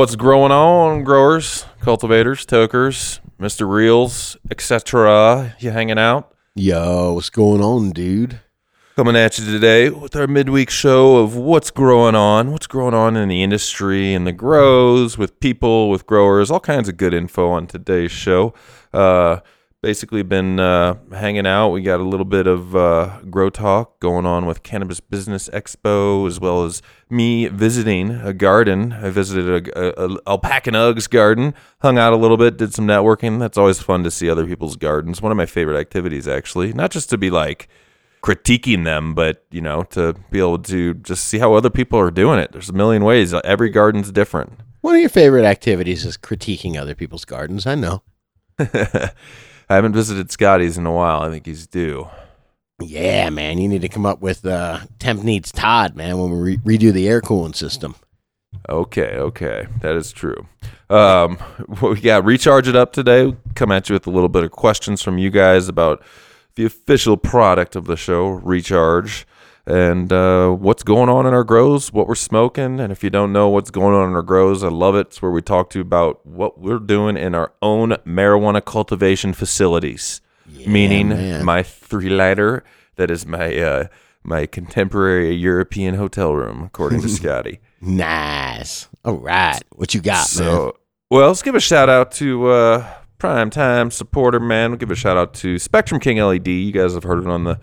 What's growing on, growers, cultivators, tokers, Mr. Reels, etc.? You hanging out? Yo, what's going on, dude? Coming at you today with our midweek show of what's growing on, what's growing on in the industry and the grows with people, with growers, all kinds of good info on today's show. Uh, basically, been uh, hanging out. We got a little bit of uh, grow talk going on with Cannabis Business Expo, as well as me visiting a garden. I visited a, a, a Alpaca Uggs garden, hung out a little bit, did some networking. That's always fun to see other people's gardens. One of my favorite activities, actually. Not just to be like critiquing them, but you know, to be able to just see how other people are doing it. There's a million ways. Every garden's different. One of your favorite activities is critiquing other people's gardens. I know. I haven't visited Scotty's in a while. I think he's due. Yeah, man. You need to come up with uh, Temp Needs Todd, man, when we re- redo the air cooling system. Okay, okay, that is true. Um, we got recharge it up today. Come at you with a little bit of questions from you guys about the official product of the show, recharge, and uh, what's going on in our grows, what we're smoking, and if you don't know what's going on in our grows, I love it. It's where we talk to you about what we're doing in our own marijuana cultivation facilities, meaning man. my three lighter that is my uh, my contemporary European hotel room, according to Scotty. Nice. All right. What you got, man? Well, let's give a shout out to uh, prime time supporter, man. We'll give a shout out to Spectrum King LED. You guys have heard it on the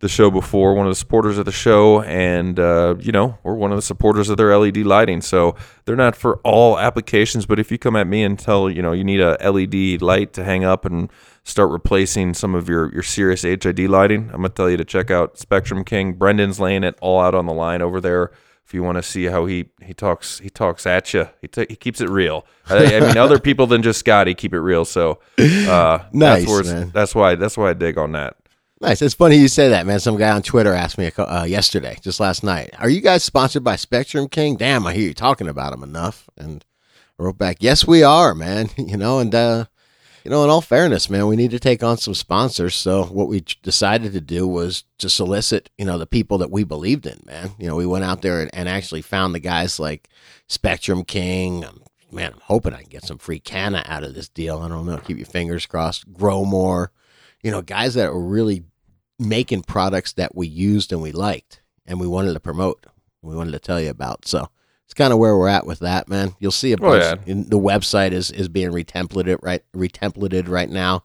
the show before. One of the supporters of the show, and uh, you know we're one of the supporters of their LED lighting. So they're not for all applications, but if you come at me and tell you know you need a LED light to hang up and start replacing some of your your serious HID lighting, I'm gonna tell you to check out Spectrum King. Brendan's laying it all out on the line over there if you want to see how he he talks he talks at you he, t- he keeps it real I, I mean other people than just Scotty keep it real so uh Nice, that's, man. that's why that's why I dig on that Nice. It's funny you say that, man. Some guy on Twitter asked me uh, yesterday, just last night, "Are you guys sponsored by Spectrum King?" Damn, I hear you talking about them enough. And I wrote back, "Yes, we are, man." You know, and uh, you know, in all fairness, man, we need to take on some sponsors. So what we decided to do was to solicit, you know, the people that we believed in, man. You know, we went out there and, and actually found the guys like Spectrum King. Man, I'm hoping I can get some free canna out of this deal. I don't know. Keep your fingers crossed. Grow more. You know, guys that are really making products that we used and we liked and we wanted to promote. We wanted to tell you about. So it's kind of where we're at with that, man. You'll see a Oh, bunch. yeah. in- the website is is being retemplated right retemplated right now,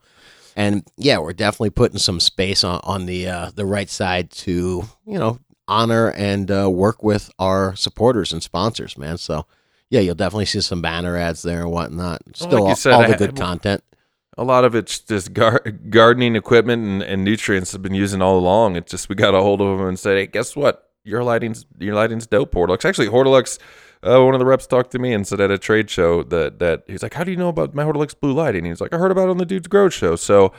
and yeah, we're definitely putting some space on on the uh, the right side to you know honor and uh, work with our supporters and sponsors, man. So yeah, you'll definitely see some banner ads there and whatnot. Still, like you all, said, all I the good content. A lot of it's just gar- gardening equipment and, and nutrients have been using all along. It's just we got a hold of them and said hey guess what? Your lighting's your lighting's dope Hortilux actually Hortilux uh, one of the reps talked to me and said at a trade show that that he's like how do you know about my Hortilux blue lighting? He's like I heard about it on the dude's grow show. So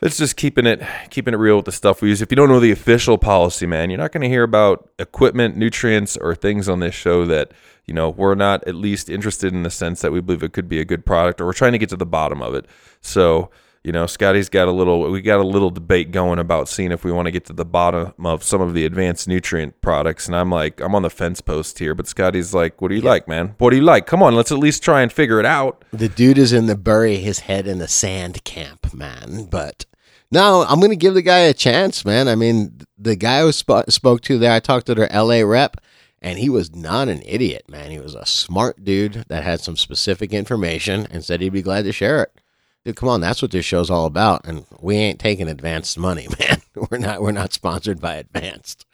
it's just keeping it keeping it real with the stuff we use. If you don't know the official policy, man, you're not going to hear about equipment, nutrients, or things on this show that you know we're not at least interested in the sense that we believe it could be a good product, or we're trying to get to the bottom of it. So you know, Scotty's got a little we got a little debate going about seeing if we want to get to the bottom of some of the advanced nutrient products, and I'm like I'm on the fence post here, but Scotty's like, what do you like, man? What do you like? Come on, let's at least try and figure it out. The dude is in the bury his head in the sand camp, man. But no, I'm going to give the guy a chance, man. I mean, the guy who sp- spoke to there, I talked to their LA rep, and he was not an idiot, man. He was a smart dude that had some specific information and said he'd be glad to share it. dude, come on, that's what this show's all about. And we ain't taking advanced money, man. We're not. We're not sponsored by Advanced.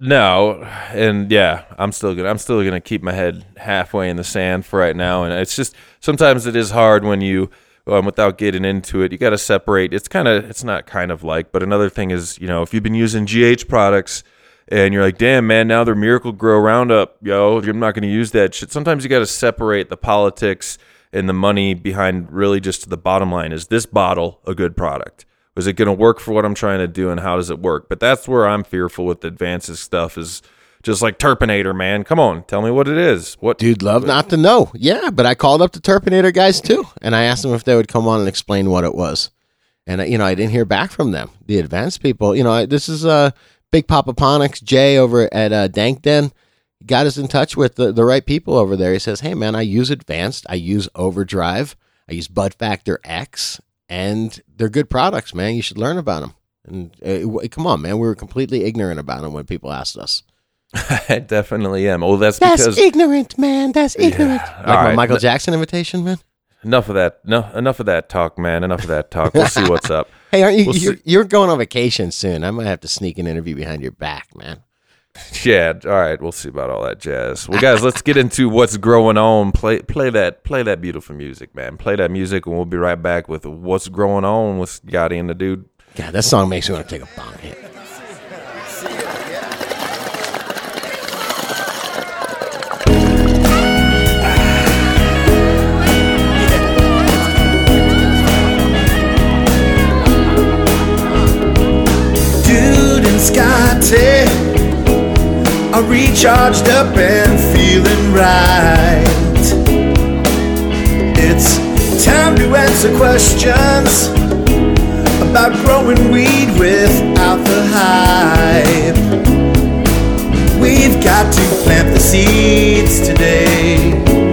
No, and yeah, I'm still gonna I'm still gonna keep my head halfway in the sand for right now, and it's just sometimes it is hard when you um, without getting into it, you got to separate. It's kind of it's not kind of like, but another thing is you know if you've been using GH products and you're like, damn man, now they're Miracle-Gro Roundup, yo, I'm not gonna use that shit. Sometimes you got to separate the politics and the money behind really just the bottom line. Is this bottle a good product? Is it going to work for what I'm trying to do, and how does it work? But that's where I'm fearful with the advances stuff. Is just like Terpinator, man. Come on, tell me what it is. What Dude, love not to know. Yeah, but I called up the Terpinator guys too, and I asked them if they would come on and explain what it was. And uh, you know, I didn't hear back from them. The advanced people, you know, I- this is uh, Big Papa Ponics Jay over at uh, Dank Den. Got us in touch with the, the right people over there. He says, "Hey, man, I use Advanced. I use Overdrive. I use Bud Factor X, and they're good products, man. You should learn about them." And uh, come on, man, we were completely ignorant about them when people asked us. I definitely am. Oh, that's, That's because ignorant, man. That's ignorant. Like All my right. Michael Jackson invitation, man. Enough of that. No, enough of that talk, man. Enough of that talk. We'll see what's up. Hey, aren't you? We'll you're, you're going on vacation soon. I might have to sneak an interview behind your back, man. Yeah, all right. We'll see about all that jazz. Well, guys, let's get into what's growing on. Play, play that, play that beautiful music, man. Play that music, and we'll be right back with what's growing on with Scotty and the dude. God, that song makes me want to take a bong hit. Scotty are recharged up and feeling right. It's time to answer questions about growing weed without the hype. We've got to plant the seeds today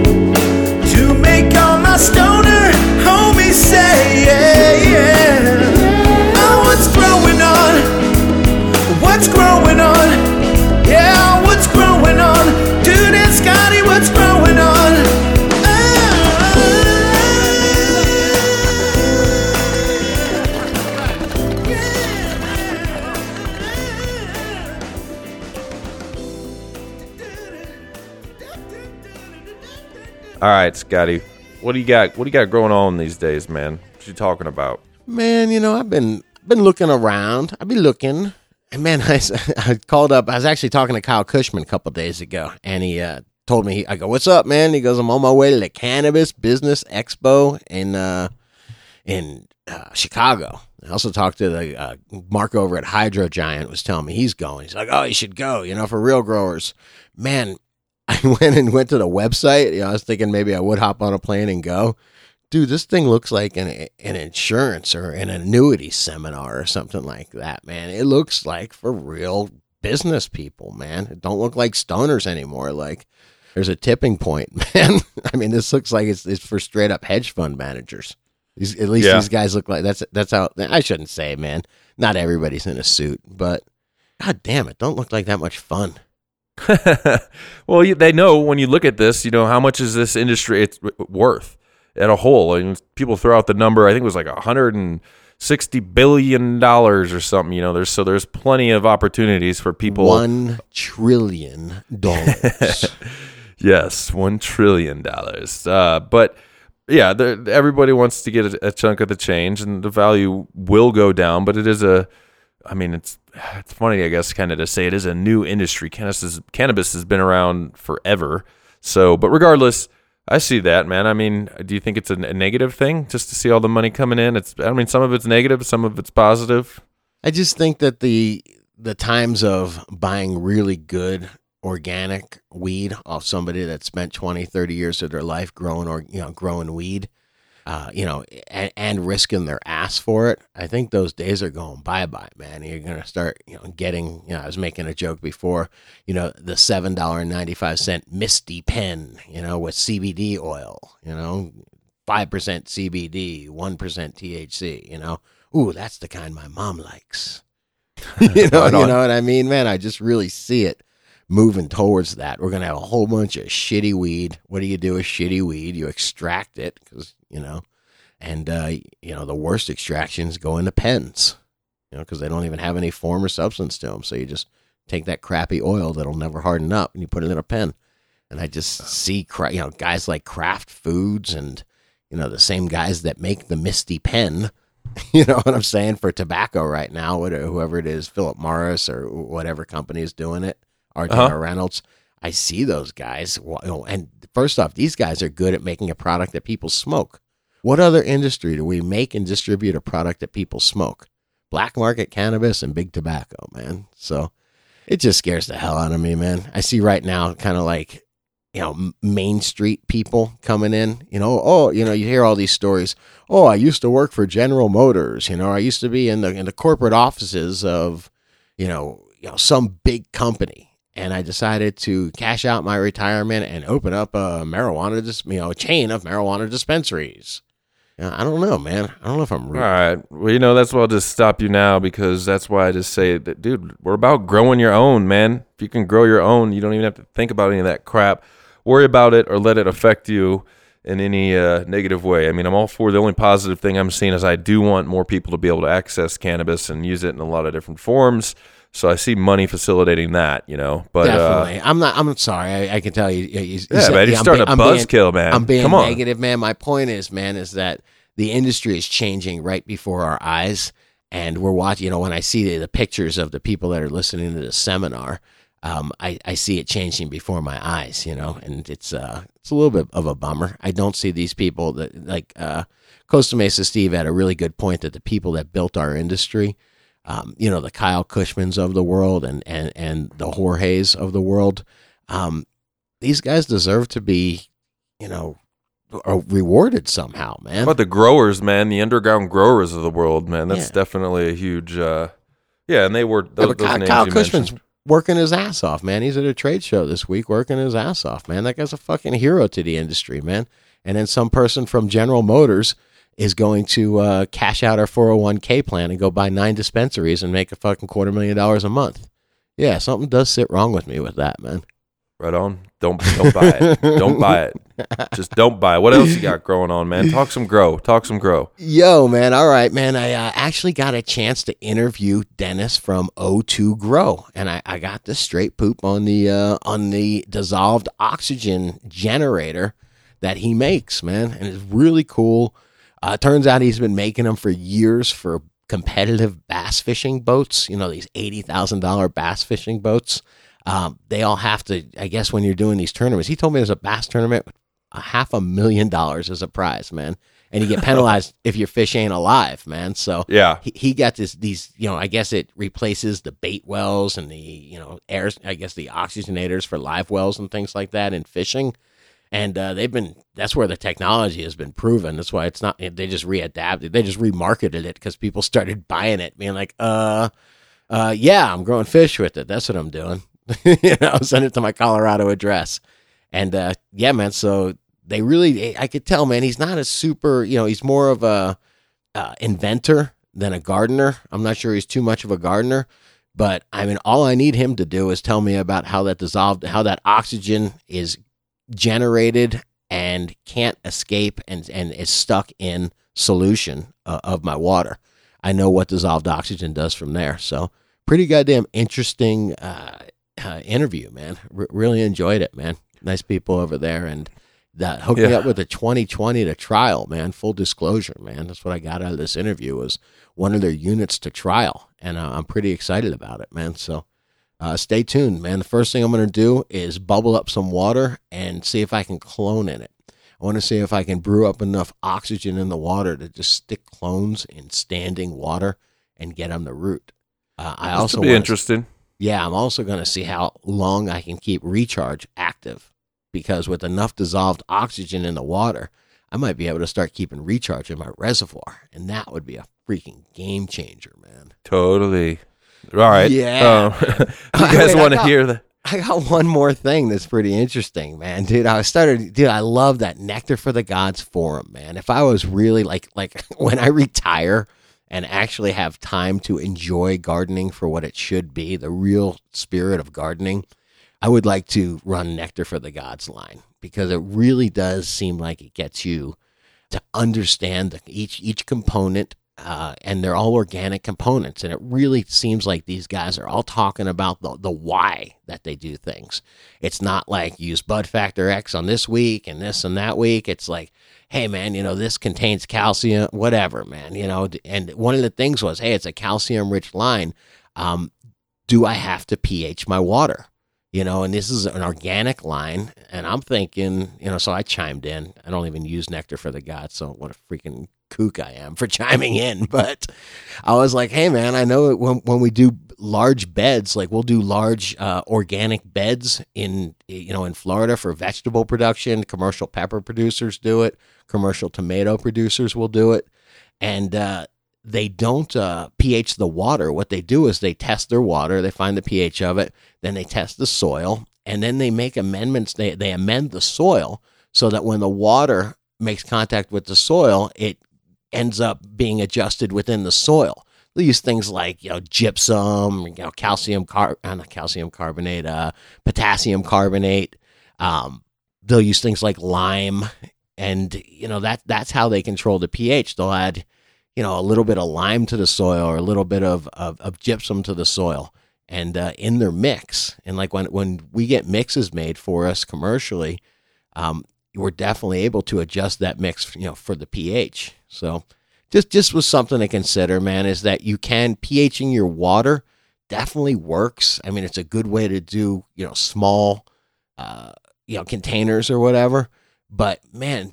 right, Scotty, what do you got? What do you got growing on these days, man? What you talking about? Man, you know, I've been been looking around. I've been looking, and man, I, I called up. I was actually talking to Kyle Kushman a couple days ago, and he uh, told me. I go, "What's up, man?" He goes, "I'm on my way to the Cannabis Business Expo in uh, in uh, Chicago." I also talked to the uh, Mark over at Hydro Giant was telling me he's going. He's like, "Oh, you should go." You know, for real growers, man. I went and went to the website. You know, I was thinking maybe I would hop on a plane and go. Dude, this thing looks like an an insurance or an annuity seminar or something like that, man. It looks like for real business people, man. It don't look like stoners anymore. Like there's a tipping point, man. I mean, this looks like it's, it's for straight up hedge fund managers. These, at least Yeah. these guys look like that's that's how I shouldn't say, man. Not everybody's in a suit, but god damn it, don't look like that much fun. well, they know when you look at this, you know how much is this industry it's worth at a whole. And people throw out the number. I think it was like a hundred and sixty billion dollars or something. You know, there's so there's plenty of opportunities for people. One trillion dollars. Yes, one trillion dollars. Uh, but yeah, everybody wants to get a, a chunk of the change, and the value will go down. But it is a, I mean, it's it's funny, I guess, kind of to say it is a new industry. Cannabis is, cannabis has been around forever. So, but regardless, I see that, man. I mean, do you think it's a, a negative thing just to see all the money coming in? It's, I mean, some of it's negative, some of it's positive. I just think that the the times of buying really good organic weed off somebody that spent 20, 30 years of their life growing or you know growing weed, uh, you know, and, and risking their ass for it. I think those days are going bye bye, man. You're gonna start, you know, getting. You know, I was making a joke before. You know, the seven dollar and ninety five cent Misty pen, you know, with CBD oil. You know, five percent CBD, one percent THC. You know, ooh, that's the kind my mom likes. you know, you know what I mean, man. I just really see it moving towards that. We're gonna have a whole bunch of shitty weed. What do you do with shitty weed? You extract it because you know, and uh, you know the worst extractions go into pens, you know, because they don't even have any form or substance to them. So you just take that crappy oil that'll never harden up and you put it in a pen. And I just see, you know, guys like Kraft Foods and you know the same guys that make the Misty pen. You know what I'm saying for tobacco right now, whatever, whoever it is, Philip Morris or whatever company is doing it, RJ Uh-huh. Reynolds. I see those guys, you know, and first off, these guys are good at making a product that people smoke. What other industry do we make and distribute a product that people smoke? Black market cannabis and big tobacco, man. So it just scares the hell out of me, man. I see right now kind of like, you know, Main Street people coming in, you know, oh, you know, you hear all these stories. Oh, I used to work for General Motors, you know, I used to be in the in the corporate offices of, you know, you know, some big company. And I decided to cash out my retirement and open up a marijuana, dis- you know, a chain of marijuana dispensaries. I don't know, man. I don't know if I'm All All right. Well, you know, that's why I'll just stop you now because that's why I just say that, dude, we're about growing your own, man. If you can grow your own, you don't even have to think about any of that crap. Worry about it or let it affect you in any uh, negative way. I mean, I'm all for the only positive thing I'm seeing is I do want more people to be able to access cannabis and use it in a lot of different forms. So I see money facilitating that, you know. But uh, I'm not. I'm sorry. I, I can tell you. you, you Yeah, said- man, you're I'm starting a buzzkill, man. I'm being Come on. negative, man. My point is, man, is that the industry is changing right before our eyes, and we're watching. You know, when I see the, the pictures of the people that are listening to the seminar, um, I, I see it changing before my eyes. You know, and it's uh, it's a little bit of a bummer. I don't see these people that like uh, Costa Mesa Steve had a really good point that the people that built our industry um, you know, the Kyle Kushmans of the world and, and, and the Jorge's of the world. Um, these guys deserve to be, you know, uh, rewarded somehow, man. How about the growers, man? The underground growers of the world, man. That's Yeah. definitely a huge. Uh, yeah, and they were Yeah, those, but those Kyle, names Kyle you Kushman's mentioned. working his ass off, man. He's at a trade show this week working his ass off, man. That guy's a fucking hero to the industry, man. And then some person from General Motors is going to uh, cash out our 401k plan and go buy nine dispensaries and make a fucking quarter million dollars a month. Yeah, something does sit wrong with me with that, man. Right on. Don't don't buy it. don't buy it. Just don't buy it. What else you got growing on, man? Talk some grow. Talk some grow. Yo, man. All right, man. I uh, actually got a chance to interview Dennis from O2 Grow, and I, I got the straight poop on the uh, on the dissolved oxygen generator that he makes, man, and it's really cool. Uh, turns out he's been making them for years for competitive bass fishing boats. You know these eighty thousand dollar bass fishing boats. Um, they all have to. I guess when you're doing these tournaments, he told me there's a bass tournament a half a million dollars as a prize, man. And you get penalized if your fish ain't alive, man. So Yeah. he, he got this these you know I guess it replaces the bait wells and the you know airs I guess the oxygenators for live wells and things like that in fishing. And uh, they've been that's where the technology has been proven. That's why it's not they just readapted. They just remarketed it because people started buying it, being like, uh, uh, yeah, I'm growing fish with it. That's what I'm doing. you know, send it to my Colorado address. And uh, yeah, man. So they really, I could tell, man, he's not a super, you know, he's more of a uh, inventor than a gardener. I'm not sure he's too much of a gardener, but I mean, all I need him to do is tell me about how that dissolved, how that oxygen is generated and can't escape and, and is stuck in solution uh, of my water. I know what dissolved oxygen does from there. So pretty goddamn interesting uh, uh, interview, man. R- really enjoyed it, man. Nice people over there, and that hooked me up with a 2020 to trial, man. Full disclosure, man. That's what I got out of this interview was one of their units to trial, and uh, I'm pretty excited about it, man. So uh, stay tuned, man. The first thing I'm going to do is bubble up some water and see if I can clone in it. I want to see if I can brew up enough oxygen in the water to just stick clones in standing water and get them to root. Uh, I also be interesting. yeah, I'm also going to see how long I can keep recharge active because with enough dissolved oxygen in the water, I might be able to start keeping recharge in my reservoir, and that would be a freaking game changer, man. Totally. All right. Yeah. Um, you guys want to hear that? I got one more thing that's pretty interesting, man. Dude, I started dude, I love that Nectar for the Gods forum, man. If I was really like like when I retire and actually have time to enjoy gardening for what it should be, the real spirit of gardening, I would like to run Nectar for the Gods line because it really does seem like it gets you to understand the, each each component uh, and they're all organic components. And it really seems like these guys are all talking about the, the why that they do things. It's not like use Bud Factor X on this week and this and that week. It's like, hey, man, you know, this contains calcium, whatever, man, you know. And one of the things was, hey, it's a calcium rich line. Um, do I have to pH my water? You know, and this is an organic line. And I'm thinking, you know, so I chimed in. I don't even use Nectar for the Gods. So what a freaking kook I am for chiming in. But I was like, hey, man, I know when, when we do large beds, like we'll do large uh, organic beds in, you know, in Florida for vegetable production. Commercial pepper producers do it, commercial tomato producers will do it. And, uh, they don't uh, pH the water. What they do is they test their water, they find the pH of it, then they test the soil, and then they make amendments. They, they amend the soil so that when the water makes contact with the soil, it ends up being adjusted within the soil. They use things like you know gypsum, you know calcium car, uh, not calcium carbonate, uh, potassium carbonate. Um, they'll use things like lime, and you know that that's how they control the pH. They'll add you know, a little bit of lime to the soil or a little bit of, of, of gypsum to the soil and uh, in their mix. And like when, when we get mixes made for us commercially, um, we're definitely able to adjust that mix, you know, for the pH. So just, just was something to consider, man, is that you can pHing your water definitely works. I mean, it's a good way to do, you know, small, uh, you know, containers or whatever. But man,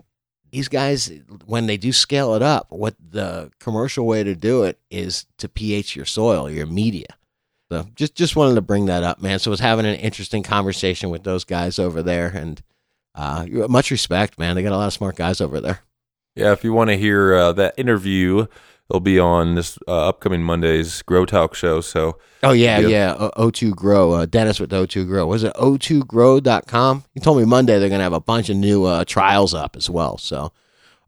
these guys when they do scale it up what the commercial way to do it is to ph your soil your media so just just wanted to bring that up man so I was having an interesting conversation with those guys over there and uh, much respect man they got a lot of smart guys over there Yeah, if you want to hear uh, that interview, it'll be on this uh, upcoming Monday's Grow Talk show. So oh yeah Yep. yeah O- o2 grow uh, dennis with o2 grow was it o2grow.com he told me monday they're going to have a bunch of new uh, trials up as well so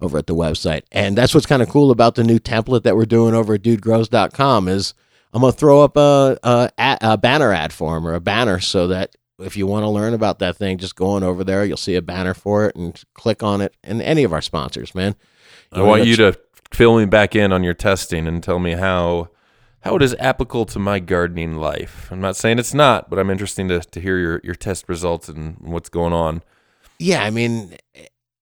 over at the website. And that's what's kind of cool about the new template that we're doing over at dudegrows.com is I'm going to throw up a, a, a, a banner ad for him or a banner so that if you want to learn about that thing, just go on over there. You'll see a banner for it and click on it. And any of our sponsors, man. I want you to fill me back in on your testing and tell me how how it is applicable to my gardening life. I'm not saying it's not, but I'm interested to, to hear your, your test results and what's going on. Yeah, I mean,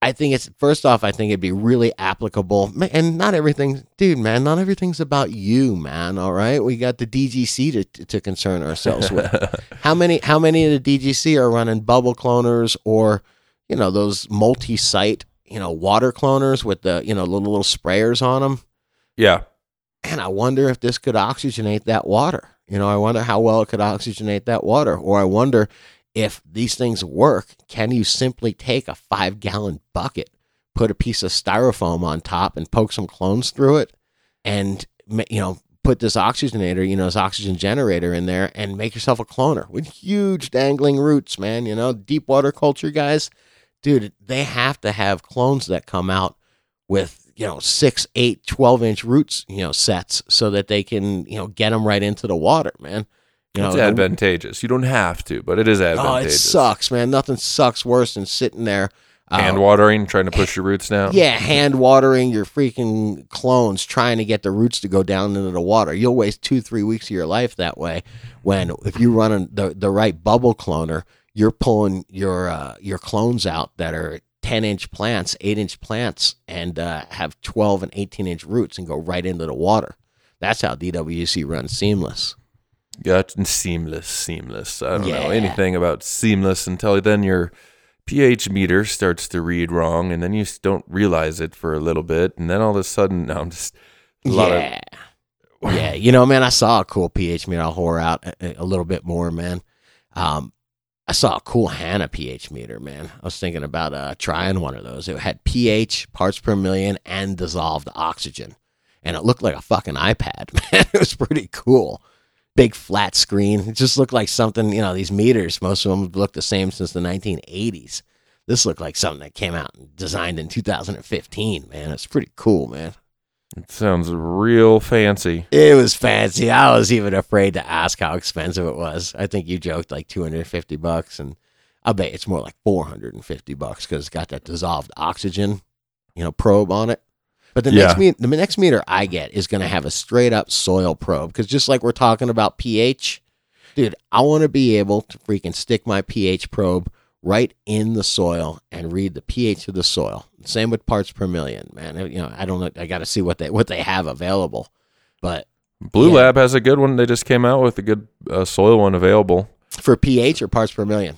I think it's first off, I think it'd be really applicable. And not everything, dude, man, not everything's about you, man. All right, we got the DGC to to concern ourselves with. how many how many of the DGC are running bubble cloners or you know those multi-site you know water cloners with the you know little little sprayers on them? Yeah. And I wonder if this could oxygenate that water. You know, I wonder how well it could oxygenate that water. Or I wonder if these things work, can you simply take a five gallon bucket, put a piece of styrofoam on top, and poke some clones through it, and you know put this oxygenator, you know, this oxygen generator in there, and make yourself a cloner with huge dangling roots, man. You know, deep water culture guys, dude, they have to have clones that come out with you know six, eight, 12 inch roots, you know, sets so that they can you know get them right into the water, man. You it's the- advantageous. You don't have to, but it is advantageous. Oh, it sucks, man. Nothing sucks worse than sitting there. uh, Hand watering, trying to push your roots down. yeah, hand watering your freaking clones, trying to get the roots to go down into the water. You'll waste two, three weeks of your life that way. When if you run the the right bubble cloner, you're pulling your uh, your clones out that are ten inch plants, eight inch plants, and uh, have twelve and eighteen inch roots and go right into the water. That's how DWC runs seamless. Got seamless, seamless. I don't know anything about seamless until then your pH meter starts to read wrong, and then you don't realize it for a little bit, and then all of a sudden, now I'm just a lot of yeah. yeah, you know, man, I saw a cool pH meter. I'll whore out a, a little bit more, man. Um, I saw a cool Hanna pH meter, man. I was thinking about uh, trying one of those. It had pH, parts per million, and dissolved oxygen, and it looked like a fucking iPad, man. It was pretty cool. Big flat screen. It just looked like something. You know, these meters, most of them look the same since the 1980s. This looked like something that came out and designed in 2015, man. It's pretty cool, man. It sounds real fancy. It was fancy. I was even afraid to ask how expensive it was. I think you joked like 250 bucks, and I bet it's more like 450 bucks because it's got that dissolved oxygen. you know, probe on it. But the Yeah. next meter, the next meter I get is going to have a straight up soil probe because just like we're talking about pH, dude, I want to be able to freaking stick my pH probe right in the soil and read the pH of the soil. Same with parts per million, man. You know, I don't know. I got to see what they what they have available, but Blue Yeah. Lab has a good one. They just came out with a good uh, soil one available. for pH or parts per million.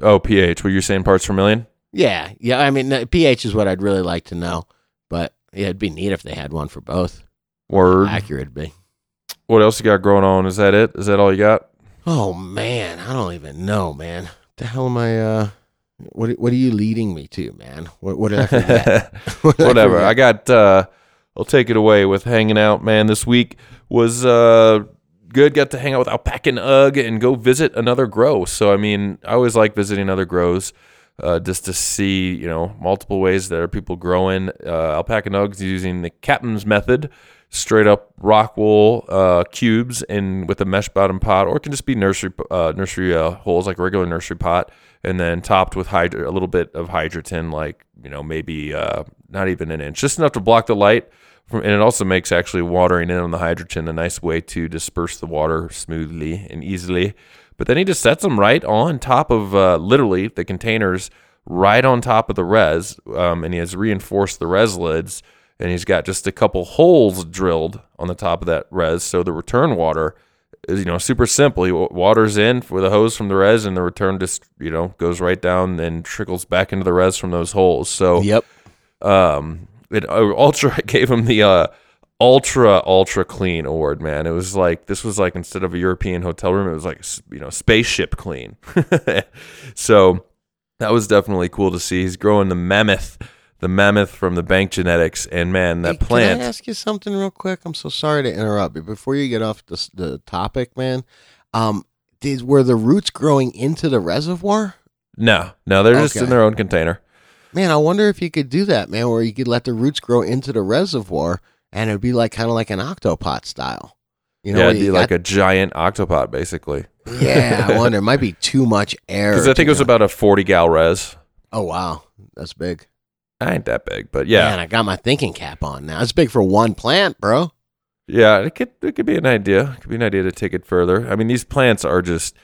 Oh, pH. Were you saying parts per million? Yeah, yeah. I mean, pH is what I'd really like to know, yeah, it'd be neat if they had one for both. Word. Accurate, would be. What else you got growing on? Is that it? Is that all you got? Oh man, I don't even know, man. The hell am I? Uh, what What are you leading me to, man? What, what did I forget? What did Whatever. forget? I got. uh I'll take it away with hanging out, man. This week was uh good. Got to hang out with Alpaca and Ugg and go visit another grow. So I mean, I always like visiting other grows. Uh, just to see, you know, multiple ways that are people growing. Uh, Alpaca and Ugg's using the captain's method, straight up rock wool uh, cubes and with a mesh bottom pot, or it can just be nursery uh, nursery uh, holes like a regular nursery pot, and then topped with hydro- a little bit of hydroton, like you know maybe uh, not even an inch, just enough to block the light. From, and it also makes actually watering in on the hydroton a nice way to disperse the water smoothly and easily. But then he just sets them right on top of uh, literally the containers, right on top of the res, um, and he has reinforced the res lids and he's got just a couple holes drilled on the top of that res so the return water is you know super simple he waters in with a hose from the res and the return just you know goes right down and trickles back into the res from those holes so Yep. um it uh, ultra gave him the uh ultra ultra clean award man. It was like this was like instead of a european hotel room it was like you know spaceship clean. So that was definitely cool to see. He's growing the mammoth the mammoth from the bank genetics. And man that Hey, plant Can I ask you something real quick? I'm so sorry to interrupt, but before you get off the, the topic, man, um, did were the roots growing into the reservoir? no no they're just in their own container. Man, I wonder if you could do that, man, where you could let the roots grow into the reservoir, and it'd be like kind of like an octopod style. You know, yeah it'd be like got- a giant octopod basically yeah. I wonder. It might be too much air. because i think it was go- about a 40 gal res Oh wow, that's big. I ain't that big but yeah Man, I got my thinking cap on now. It's big for one plant, bro. Yeah, it could it could be an idea. It could be an idea to take it further. I mean, these plants are just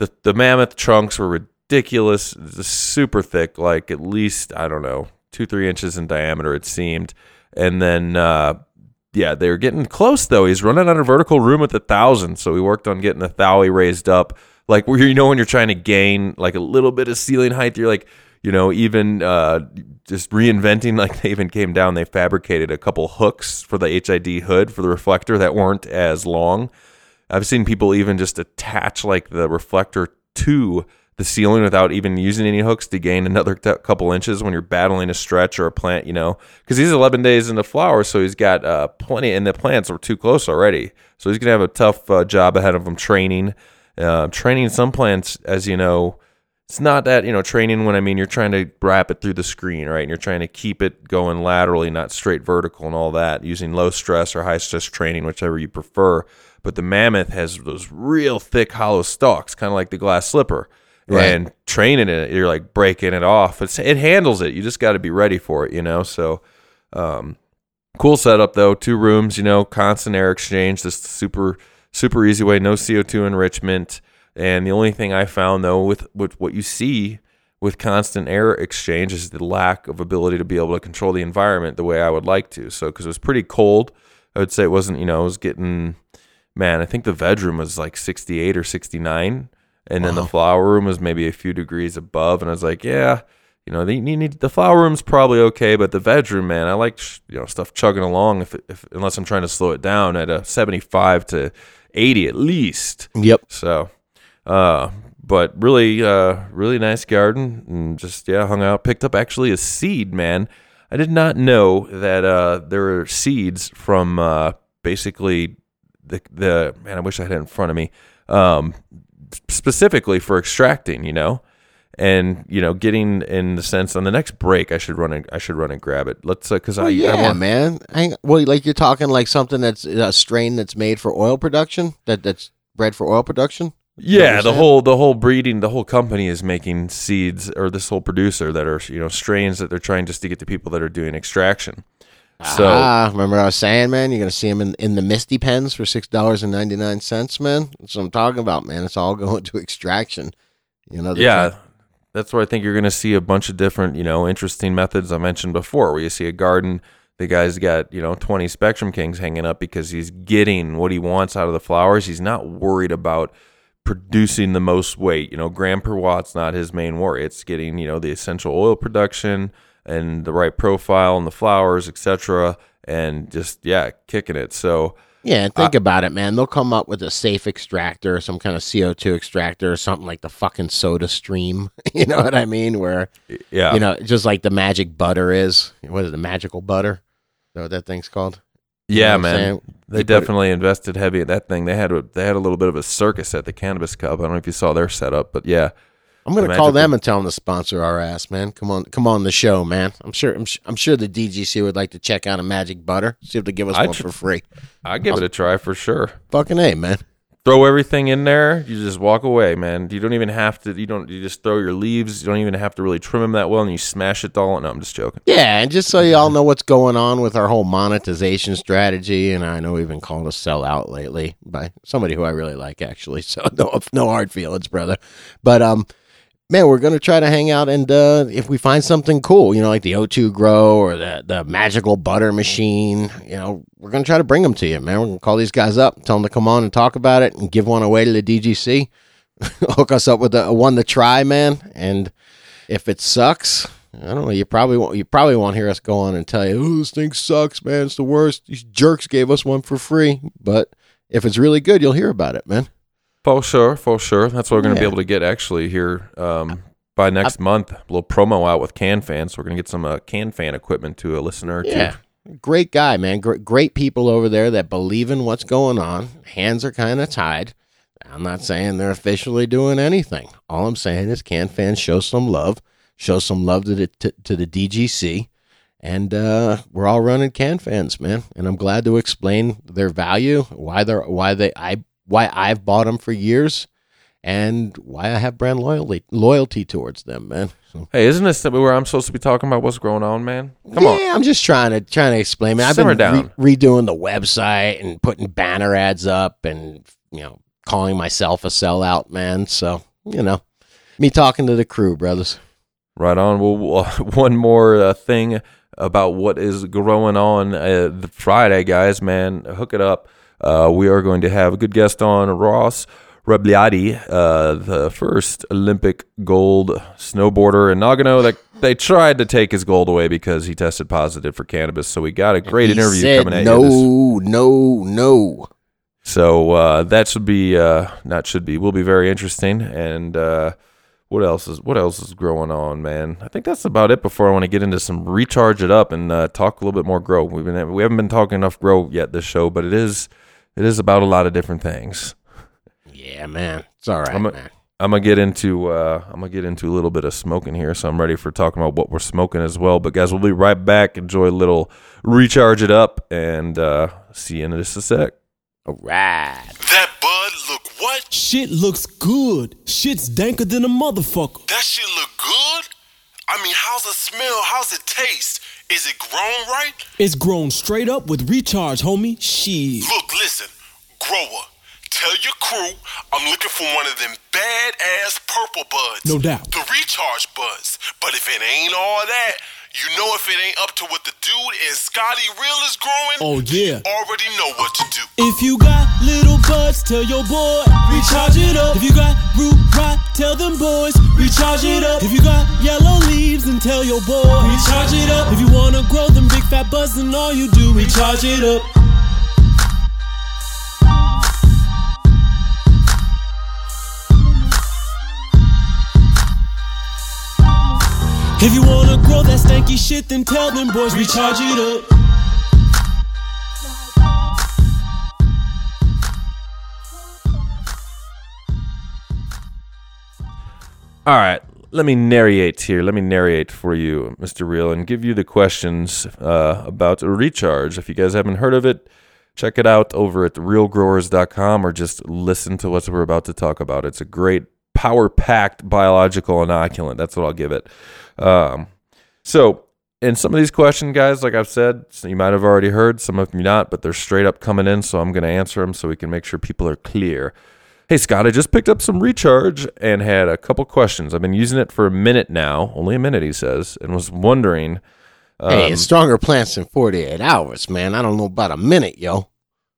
the the mammoth trunks were ridiculous, super thick, like at least I don't know two three inches in diameter. It seemed, and then uh, yeah, they were getting close though. He's running of vertical room at the thousand, so we worked on getting the thowie raised up. Like where you know when you're trying to gain like a little bit of ceiling height, you're like you know even uh, just reinventing. Like they even came down, they fabricated a couple hooks for the HID hood for the reflector that weren't as long. I've seen people even just attach like the reflector to the ceiling without even using any hooks to gain another t- couple inches when you're battling a stretch or a plant, you know, because he's 11 days into flower, so he's got uh, plenty, and the plants are too close already. So he's gonna have a tough uh, job ahead of him training. Uh, training some plants, as you know, it's not that you know training when I mean you're trying to wrap it through the screen, right? And you're trying to keep it going laterally, not straight vertical, and all that, using low stress or high stress training, whichever you prefer. But the mammoth has those real thick hollow stalks, kind of like the glass slipper. Right. And training it, you're like breaking it off. It's, it handles it. You just got to be ready for it, you know? So, um, cool setup though. Two rooms, you know, constant air exchange, this super, super easy way, no CO2 enrichment. And the only thing I found though, with, with what you see with constant air exchange is the lack of ability to be able to control the environment the way I would like to. So, because it was pretty cold, I would say it wasn't, you know, it was getting, man, I think the bedroom was like 68 or 69 and wow. then the flower room was maybe a few degrees above. And I was like, yeah, you know, the, you need, the flower room's probably okay, but the bedroom, man, I like you know stuff chugging along if, if unless I'm trying to slow it down at a 75 to 80 at least. Yep. So, uh, but really, uh, really nice garden, and just yeah, hung out, picked up actually a seed, man. I did not know that uh, there are seeds from uh, basically the the man. I wish I had it in front of me. Um, specifically for extracting, you know, and you know, getting in the sense on the next break, I should run and I should run and grab it. Let's uh, because Well, I, yeah, I want, man. Hang, well, like you're talking like something that's a strain that's made for oil production, that that's bred for oil production. Yeah, the whole the whole breeding, the whole company is making seeds, or this whole producer that are you know strains that they're trying just to get to people that are doing extraction. So ah, remember I was saying, man, you're gonna see them in, in the Misty pens for six dollars and ninety nine cents, man. That's what I'm talking about, man. It's all going to extraction. You know, yeah, that's where I think you're going to see a bunch of different you know interesting methods I mentioned before, where you see a garden. The guy's got you know 20 Spectrum Kings hanging up because he's getting what he wants out of the flowers. He's not worried about producing the most weight. You know, gram per watt's not his main worry. It's getting you know the essential oil production and the right profile and the flowers, etc. And just yeah, kicking it. So yeah. Think about it, man. They'll come up with a safe extractor, some kind of CO two extractor, or something like the fucking Soda Stream. you know what I mean? Where yeah, you know, just like the magic butter is. What is it, the magical butter? Is that what that thing's called? You yeah, know man. They You put it- definitely invested heavy in that thing. They had a, they had a little bit of a circus at the Cannabis Cup. I don't know if you saw their setup, but yeah, I'm gonna call them and tell them to sponsor our ass, man. Come on, come on the show, man. I'm sure, I'm, su- I'm sure the DGC would like to check out a magic butter. See if they give us I one for free. I give it a try for sure. Fucking a, man. Throw everything in there. You just walk away, man. You don't even have to. You don't. You just throw your leaves. You don't even have to really trim them that well, and you smash it all. No, I'm just joking. Yeah, and just so you all know what's going on with our whole monetization strategy, and I know we've been called a sellout lately by somebody who I really like, actually. So no, no hard feelings, brother. But um, man, we're gonna try to hang out, and uh, if we find something cool, you know, like the O2 Grow or the the magical butter machine, you know, we're gonna try to bring them to you, man. We're gonna call these guys up, tell them to come on and talk about it, and give one away to the DGC. Hook us up with a, one to try, man, and if it sucks, I don't know. You probably won't. You probably won't hear us go on and tell you, "Oh, this thing sucks, man. It's the worst." These jerks gave us one for free. But if it's really good, you'll hear about it, man. For sure, for sure. That's what we're going to Yeah. be able to get actually here um, by next month. A little promo out with Can Fan, so we're going to get some uh, Can Fan equipment to a listener. Yeah, great guy, man. Great, great people over there that believe in what's going on. Hands are kind of tied. I'm not saying they're officially doing anything. All I'm saying is, can fans show some love, show some love to the to, to the DGC, and uh, we're all running can fans, man. And I'm glad to explain their value, why they're why they I why I've bought them for years, and why I have brand loyalty loyalty towards them, man. So, Hey, isn't this where I'm supposed to be talking about what's going on, man? Come on. yeah, I'm just trying to trying to explain. Man, I've Simmer been down. Re- redoing the website and putting banner ads up, and you know, calling myself a sellout, man. So you know, me talking to the crew, brothers. Right on. Well, one more uh, thing about what is going on uh, the Friday, guys. Man, hook it up. Uh, we are going to have a good guest on Ross Rebagliati, uh, the first Olympic gold snowboarder in Nagano. That they tried to take his gold away because he tested positive for cannabis. So we got a great He interview said, coming at no, you. this- no, no. so uh, that should be uh, not should be will be very interesting. And uh, what else is what else is going on, man? I think that's about it. Before I want to get into some recharge it up and uh, talk a little bit more grow. We've been we haven't been talking enough grow yet this show, but it is it is about a lot of different things. Yeah, man, it's all right, I'm a- man. I'm gonna get into uh, I'm gonna get into a little bit of smoking here, so I'm ready for talking about what we're smoking as well. But guys, we'll be right back. Enjoy a little recharge it up, and uh, see you in just a sec. All right. That bud look what? Shit looks good. Shit's danker than a motherfucker. That shit look good? I mean, how's it smell? How's it taste? Is it grown right? It's grown straight up with recharge, homie. Shit. Look, listen, grower, tell your crew I'm looking for one of them bad ass purple buds. No doubt. The recharge buds. But if it ain't all that, you know if it ain't up to what the dude in Scotty Real is growing, Oh, yeah. already know what to do. If you got little buds, tell your boy, recharge it up. If you got root rot, tell them boys, recharge it up. If you got yellow leaves, then tell your boy, recharge it up. If you wanna grow them big fat buds, then all you do, recharge it up. If you wanna shit, then tell them boys, recharge it up. All right, let me narrate here. Let me narrate for you, Mr. Real, and give you the questions uh, about a recharge. If you guys haven't heard of it, check it out over at realgrowers.com or just listen to what we're about to talk about. It's a great power packed biological inoculant. That's what I'll give it. Um, so, in some of these questions, guys, like I've said, you might have already heard, some of them not, but they're straight up coming in. So, I'm going to answer them so we can make sure people are clear. Hey, Scott, I just picked up some recharge and had a couple questions. I've been using it for a minute now, only a minute, he says, and was wondering. hey, um, it's stronger plants than 48 hours, man. I don't know about a minute, yo.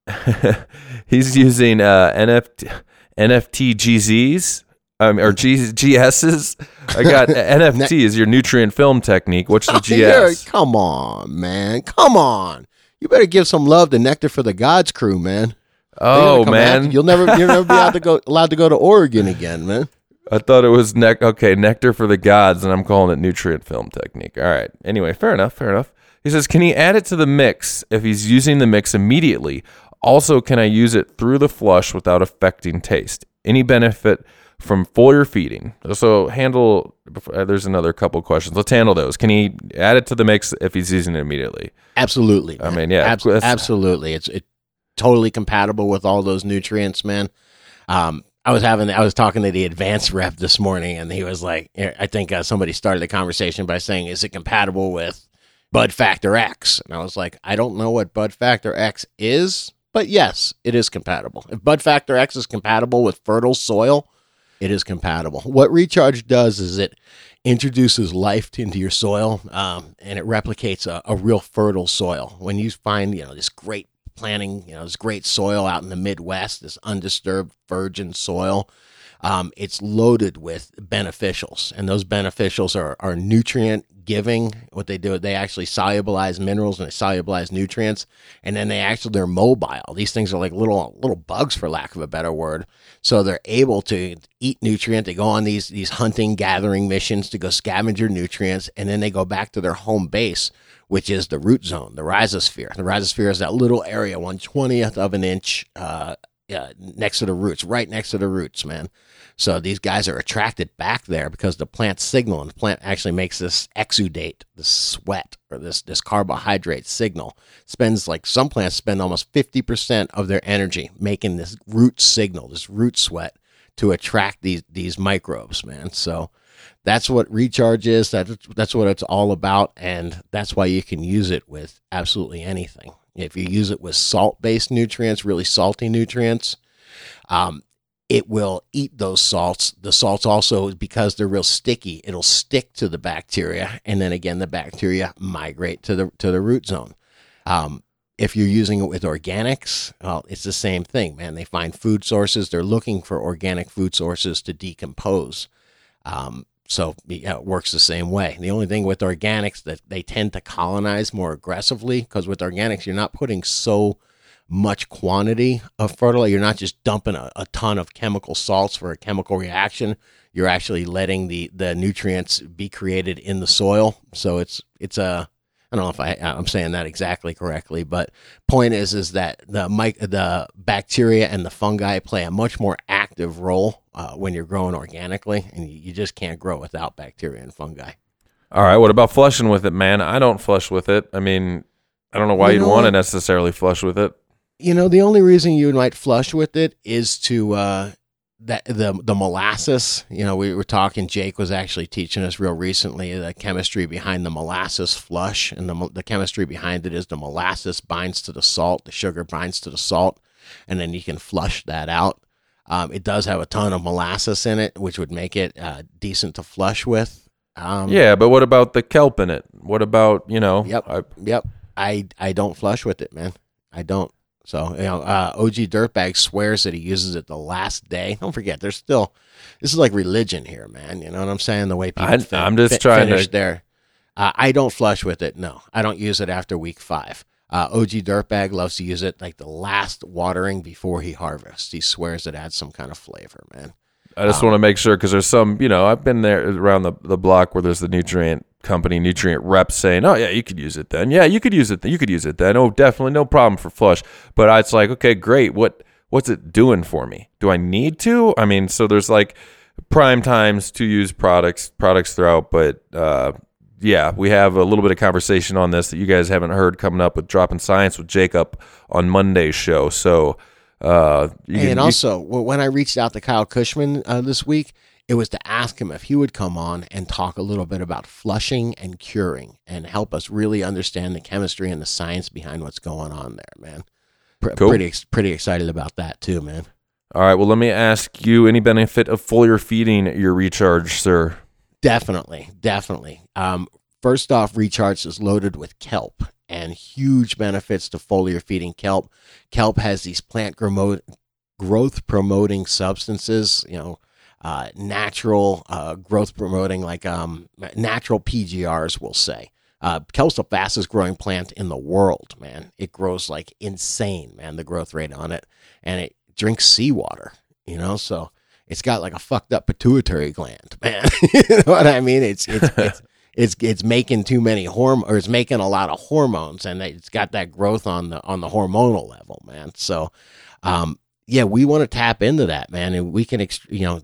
he's using uh, NFT, NFTGZs um, or G, GSs. I got NFT is your nutrient film technique. What's the GS? Come on, man. Come on. You better give some love to Nectar for the Gods crew, man. Oh man, after- you'll never you'll never be allowed to go allowed to go to Oregon again, man. I thought it was nec- okay nectar for the gods, and I'm calling it nutrient film technique. All right. Anyway, fair enough. Fair enough. He says, can he add it to the mix if he's using the mix immediately? Also, can I use it through the flush without affecting taste? Any benefit from foliar feeding? So handle. Uh, there's another couple questions. Let's handle those. Can he add it to the mix if he's using it immediately? Absolutely. I mean, yeah, Abs- absolutely. It's it totally compatible with all those nutrients, man. Um, I was having, I was talking to the advanced rep this morning, and he was like, I think uh, somebody started the conversation by saying, "Is it compatible with Bud Factor X?" And I was like, I don't know what Bud Factor X is, but yes, it is compatible. If Bud Factor X is compatible with fertile soil, it is compatible. What Recharge does is it introduces life into your soil um, and it replicates a, a real fertile soil. When you find, you know, this great planting, you know, this great soil out in the Midwest, this undisturbed virgin soil, um, it's loaded with beneficials, and those beneficials are, are nutrient giving. What they do, they actually solubilize minerals and they solubilize nutrients, and then they actually they're mobile. These things are like little little bugs, for lack of a better word. So they're able to eat nutrient. They go on these these hunting gathering missions to go scavenger nutrients, and then they go back to their home base, which is the root zone, the rhizosphere. The rhizosphere is that little area, one twentieth of an inch. Uh, uh, next to the roots, right next to the roots, man. So these guys are attracted back there because the plant's signal, and the plant actually makes this exudate, this sweat or this this carbohydrate signal. Spends like some plants spend almost fifty percent of their energy making this root signal, this root sweat, to attract these these microbes, man. So that's what recharge is. That's that's what it's all about, and that's why you can use it with absolutely anything. If you use it with salt-based nutrients, really salty nutrients, um, it will eat those salts. The salts also, because they're real sticky, it'll stick to the bacteria, and then again, the bacteria migrate to the to the root zone. Um, if you're using it with organics, well, it's the same thing, man. They find food sources. They're looking for organic food sources to decompose. Um, so yeah, it works the same way. The only thing with organics that they tend to colonize more aggressively because with organics you're not putting so much quantity of fertilizer. You're not just dumping a, a ton of chemical salts for a chemical reaction. You're actually letting the the nutrients be created in the soil. So it's it's a I don't know if I I'm saying that exactly correctly, but point is is that the mic the bacteria and the fungi play a much more active role uh, when you're growing organically, and you, you just can't grow without bacteria and fungi. All right. What about flushing with it, man? I don't flush with it. I mean, I don't know why You you'd know want to necessarily flush with it. You know, the only reason you might flush with it is to uh, that the the molasses. You know, we were talking. Jake was actually teaching us real recently the chemistry behind the molasses flush, and the the chemistry behind it is the molasses binds to the salt, the sugar binds to the salt, and then you can flush that out. Um, it does have a ton of molasses in it, which would make it uh, decent to flush with. Um, Yeah, but what about the kelp in it? What about you know? Yep. I, Yep. I I don't flush with it, man. I don't. So you know, uh, OG Dirtbag swears that he uses it the last day. Don't forget, there's still this is like religion here, man. You know what I'm saying? The way people I- fin- I'm just fi- trying to- finish their. Uh, I don't flush with it. No, I don't use it after week five. Uh, OG Dirtbag loves to use it like the last watering before he harvests. He swears it adds some kind of flavor, man. I just want to make sure because there's some, you know, I've been there around the, the block where there's the nutrient company, nutrient reps saying, oh, yeah, you could use it then. Yeah, you could use it. Then. You could use it then. Oh, definitely no problem for flush. But I, it's like, okay, great. What What's it doing for me? Do I need to? I mean, so there's like prime times to use products, products throughout, but uh, yeah, we have a little bit of conversation on this that you guys haven't heard coming up with dropping science with Jacob on Monday's show. So, uh, you can- and you- also, w when I reached out to Kyle Kushman uh, this week, it was to ask him if he would come on and talk a little bit about flushing and curing and help us really understand the chemistry and the science behind what's going on there, man. Pr- Cool. Pretty pretty excited about that too, man. all right. Well, let me ask you: any benefit of foliar feeding your recharge, sir? Definitely, definitely. Um, first off, Recharge is loaded with kelp and huge benefits to foliar feeding kelp. Kelp has these plant growth promoting substances, you know, uh, natural uh, growth promoting, like um, natural PGRs, we'll say. Uh, kelp's the fastest growing plant in the world, man. It grows like insane, man, the growth rate on it. And it drinks seawater, you know, so it's got like a fucked up pituitary gland, man. you know what I mean? It's it's it's it's, it's making too many horm or it's making a lot of hormones, and it's got that growth on the on the hormonal level, man. So, um, yeah, we want to tap into that, man, and we can, you know,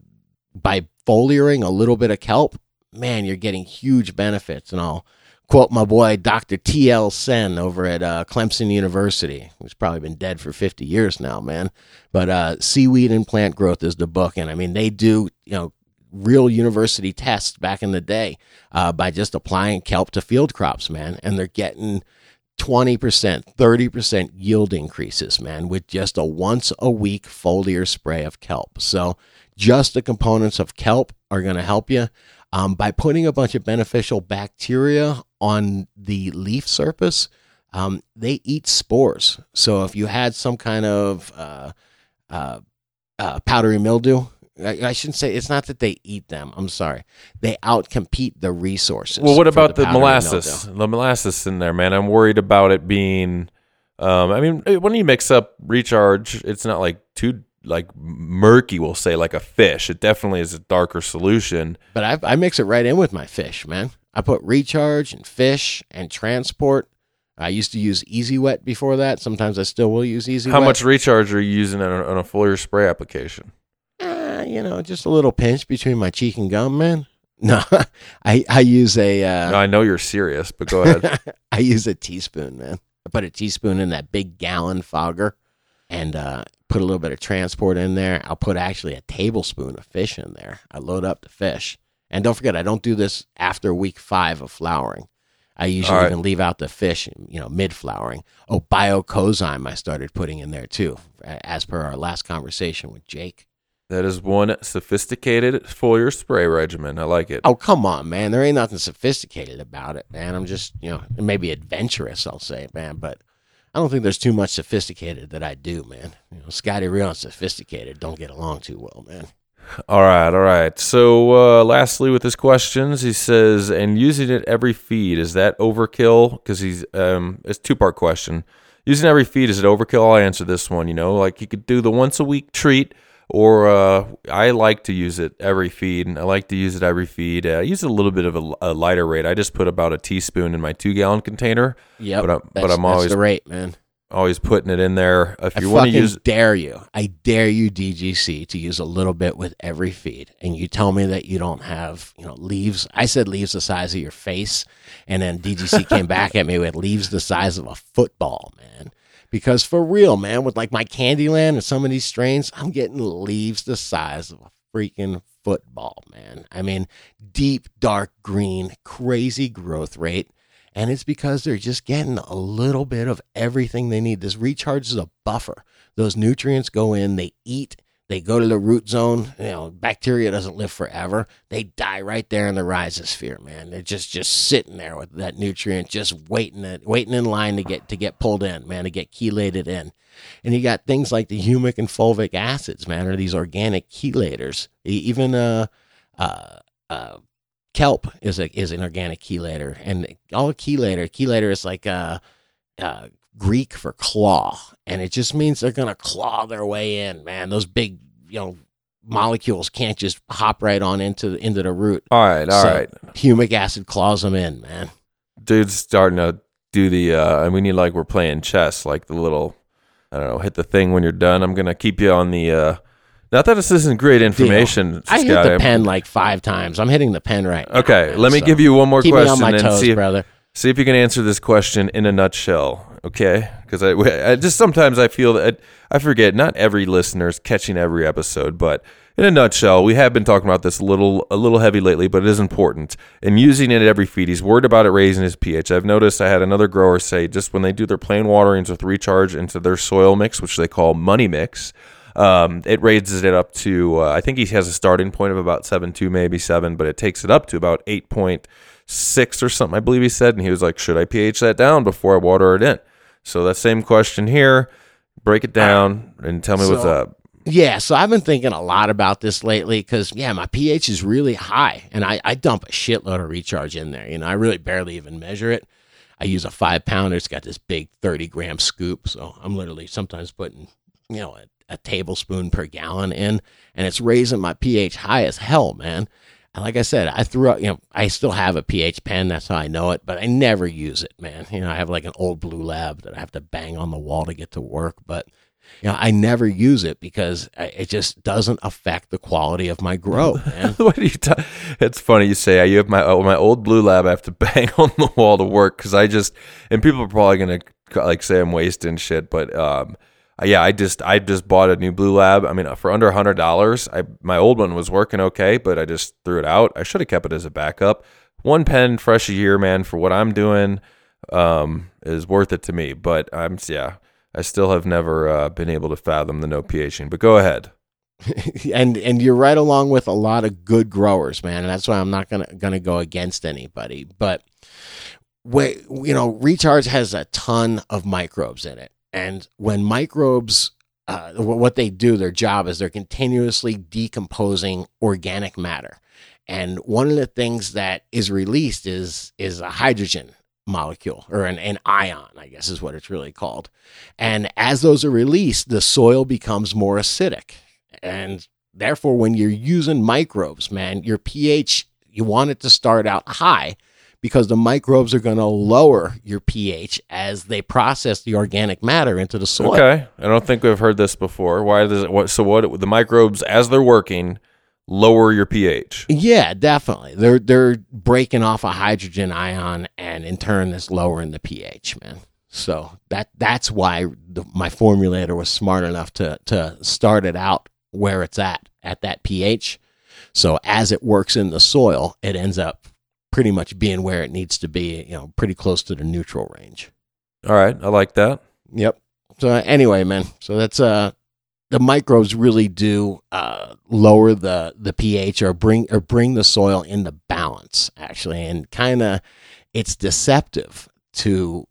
by foliaring a little bit of kelp, man, you're getting huge benefits, and I'll quote my boy Dr. T.L. Senn over at uh, Clemson University, who's probably been dead for 50 years now, man. But uh, Seaweed and Plant Growth is the book. And I mean, they do, you know, real university tests back in the day uh, by just applying kelp to field crops, man. And they're getting 20%, 30% yield increases, man, with just a once a week foliar spray of kelp. So just the components of kelp are going to help you. Um, by putting a bunch of beneficial bacteria on the leaf surface, um, they eat spores. So if you had some kind of uh, uh, uh, powdery mildew, I, I shouldn't say it's not that they eat them. I'm sorry, they outcompete the resources. Well, what about the, powdery molasses? The molasses in there, man. I'm worried about it being. Um, I mean, eh, when you mix up recharge, it's not like too like murky. We'll say like a fish. It definitely is a darker solution. But I, I mix it right in with my fish, man. I put recharge and fish and transport. I used to use Easy Wet before that. Sometimes I still will use Easy How Wet. much recharge are you using on a, on a foliar spray application? Uh, you know, just a little pinch between my cheek and gum, man. No, I I use a uh, No, I know you're serious, but go ahead. I use a teaspoon, man. I put a teaspoon in that big gallon fogger and uh, put a little bit of transport in there. I'll put actually a tablespoon of fish in there. I load up the fish. And don't forget, I don't do this after week five of flowering. I usually All right. even leave out the fish, you know, mid flowering. Oh, biocozyme I started putting in there too, as per our last conversation with Jake. That is one sophisticated foliar spray regimen. I like it. Oh, come on, man. There ain't nothing sophisticated about it, man. I'm just, you know, maybe adventurous, I'll say, man. But I don't think there's too much sophisticated that I do, man. You know, Scotty Real and sophisticated don't get along too well, man. All right, all right. So, uh, lastly, with his questions, he says, and using it every feed is that overkill? Because he's um, it's two part question. Using every feed is it overkill? I'll answer this one. You know, like you could do the once a week treat, or uh, I like to use it every feed, and I like to use it every feed. Uh, I use a little bit of a, a lighter rate. I just put about a teaspoon in my two gallon container. Yep. But I'm- but I'm that's always- the rate, man. Always putting it in there. If you want to use, dare you. I dare you, DGC, to use a little bit with every feed. And you tell me that you don't have, you know, leaves. I said leaves the size of your face. And then DGC came back at me with leaves the size of a football, man. Because for real, man, with like my Candyland and some of these strains, I'm getting leaves the size of a freaking football, man. I mean, deep, dark green, crazy growth rate. And it's because they're just getting a little bit of everything they need. This recharge is a buffer. Those nutrients go in, they eat, they go to the root zone. You know, bacteria doesn't live forever. They die right there in the rhizosphere, man. They're just just sitting there with that nutrient, just waiting it, waiting in line to get to get pulled in, man, to get chelated in. And you got things like the humic and fulvic acids, man, or these organic chelators. Even uh uh uh kelp is a is an organic chelator, and all chelator chelator is like uh, uh, Greek for claw, and it just means they're gonna claw their way in. Man, those big you know molecules can't just hop right on into the, into the root. all right, all So, right. Humic acid claws them in, man. dude's starting to do the uh and we need like we're playing chess like the little i don't know hit the thing when you're done i'm gonna keep you on the uh Not that this isn't great information, I hit the pen like five times. I'm hitting the pen right now. Okay, man, let me so give you one more question on my and toes, see if, brother. see if you can answer this question in a nutshell. Okay, because I, I just sometimes I feel that I forget. Not every listener is catching every episode, but in a nutshell, we have been talking about this a little a little heavy lately, but it is important. And using it at every feed, he's worried about it raising his pH. I've noticed. I had another grower say just when they do their plain waterings with recharge into their soil mix, which they call money mix. Um, it raises it up to uh, I think he has a starting point of about seven two, maybe seven, but it takes it up to about eight point six or something. I believe he said, and he was like, "Should I pH that down before I water it in?" So that same question here. Break it down and tell me what's up. Yeah, so I've been thinking a lot about this lately because yeah, my pH is really high, and I, I dump a shitload of recharge in there. You know, I really barely even measure it. I use a five pounder. It's got this big thirty gram scoop, so I'm literally sometimes putting you know a, a tablespoon per gallon in, and it's raising my pH high as hell, man. And like I said, I threw out, you know, I still have a pH pen. That's how I know it, but I never use it, man. You know, I have like an old blue lab that I have to bang on the wall to get to work, but you know, I never use it because I- it just doesn't affect the quality of my grow, man. what are you? ta- it's funny you say you have my oh, my old blue lab. I have to bang on the wall to work because I just and people are probably gonna like say I'm wasting shit, but um, yeah, I just I just bought a new blue lab. I mean, for under a hundred dollars. I my old one was working okay, but I just threw it out. I should have kept it as a backup. One pen fresh a year, man, for what I'm doing, um, is worth it to me. But I'm yeah, I still have never uh, been able to fathom the no pHing. But go ahead. and and you're right along with a lot of good growers, man. And that's why I'm not gonna gonna go against anybody. But wait, you know, recharge has a ton of microbes in it, and when microbes, uh, what they do, their job is they're continuously decomposing organic matter, and one of the things that is released is is a hydrogen molecule or an, an ion, I guess is what it's really called. And as those are released, the soil becomes more acidic. And therefore, when you're using microbes, man, your pH, you want it to start out high because the microbes are going to lower your pH as they process the organic matter into the soil. Okay, I don't think we've heard this before. Why does it? What? So what? The microbes, as they're working, lower your pH. Yeah, definitely. They're they're breaking off a hydrogen ion, and in turn, that's lowering the pH, man. So that that's why the, my formulator was smart enough to to start it out where it's at at that pH. So as it works in the soil, it ends up pretty much being where it needs to be. You know, pretty close to the neutral range. All right, I like that. Yep. So anyway, man. So that's uh the microbes really do uh, lower the the pH or bring or bring the soil into balance actually, and kind of it's deceptive to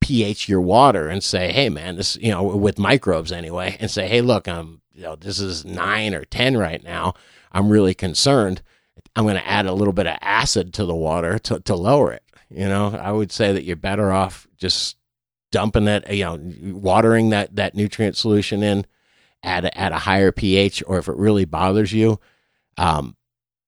pH your water and say, hey man, this you know with microbes anyway, and say, hey look, I'm you know this is nine or ten right now. I'm really concerned. I'm going to add a little bit of acid to the water to to lower it. You know, I would say that you're better off just dumping that, you know, watering that that nutrient solution in at a, at a higher pH, or if it really bothers you, um,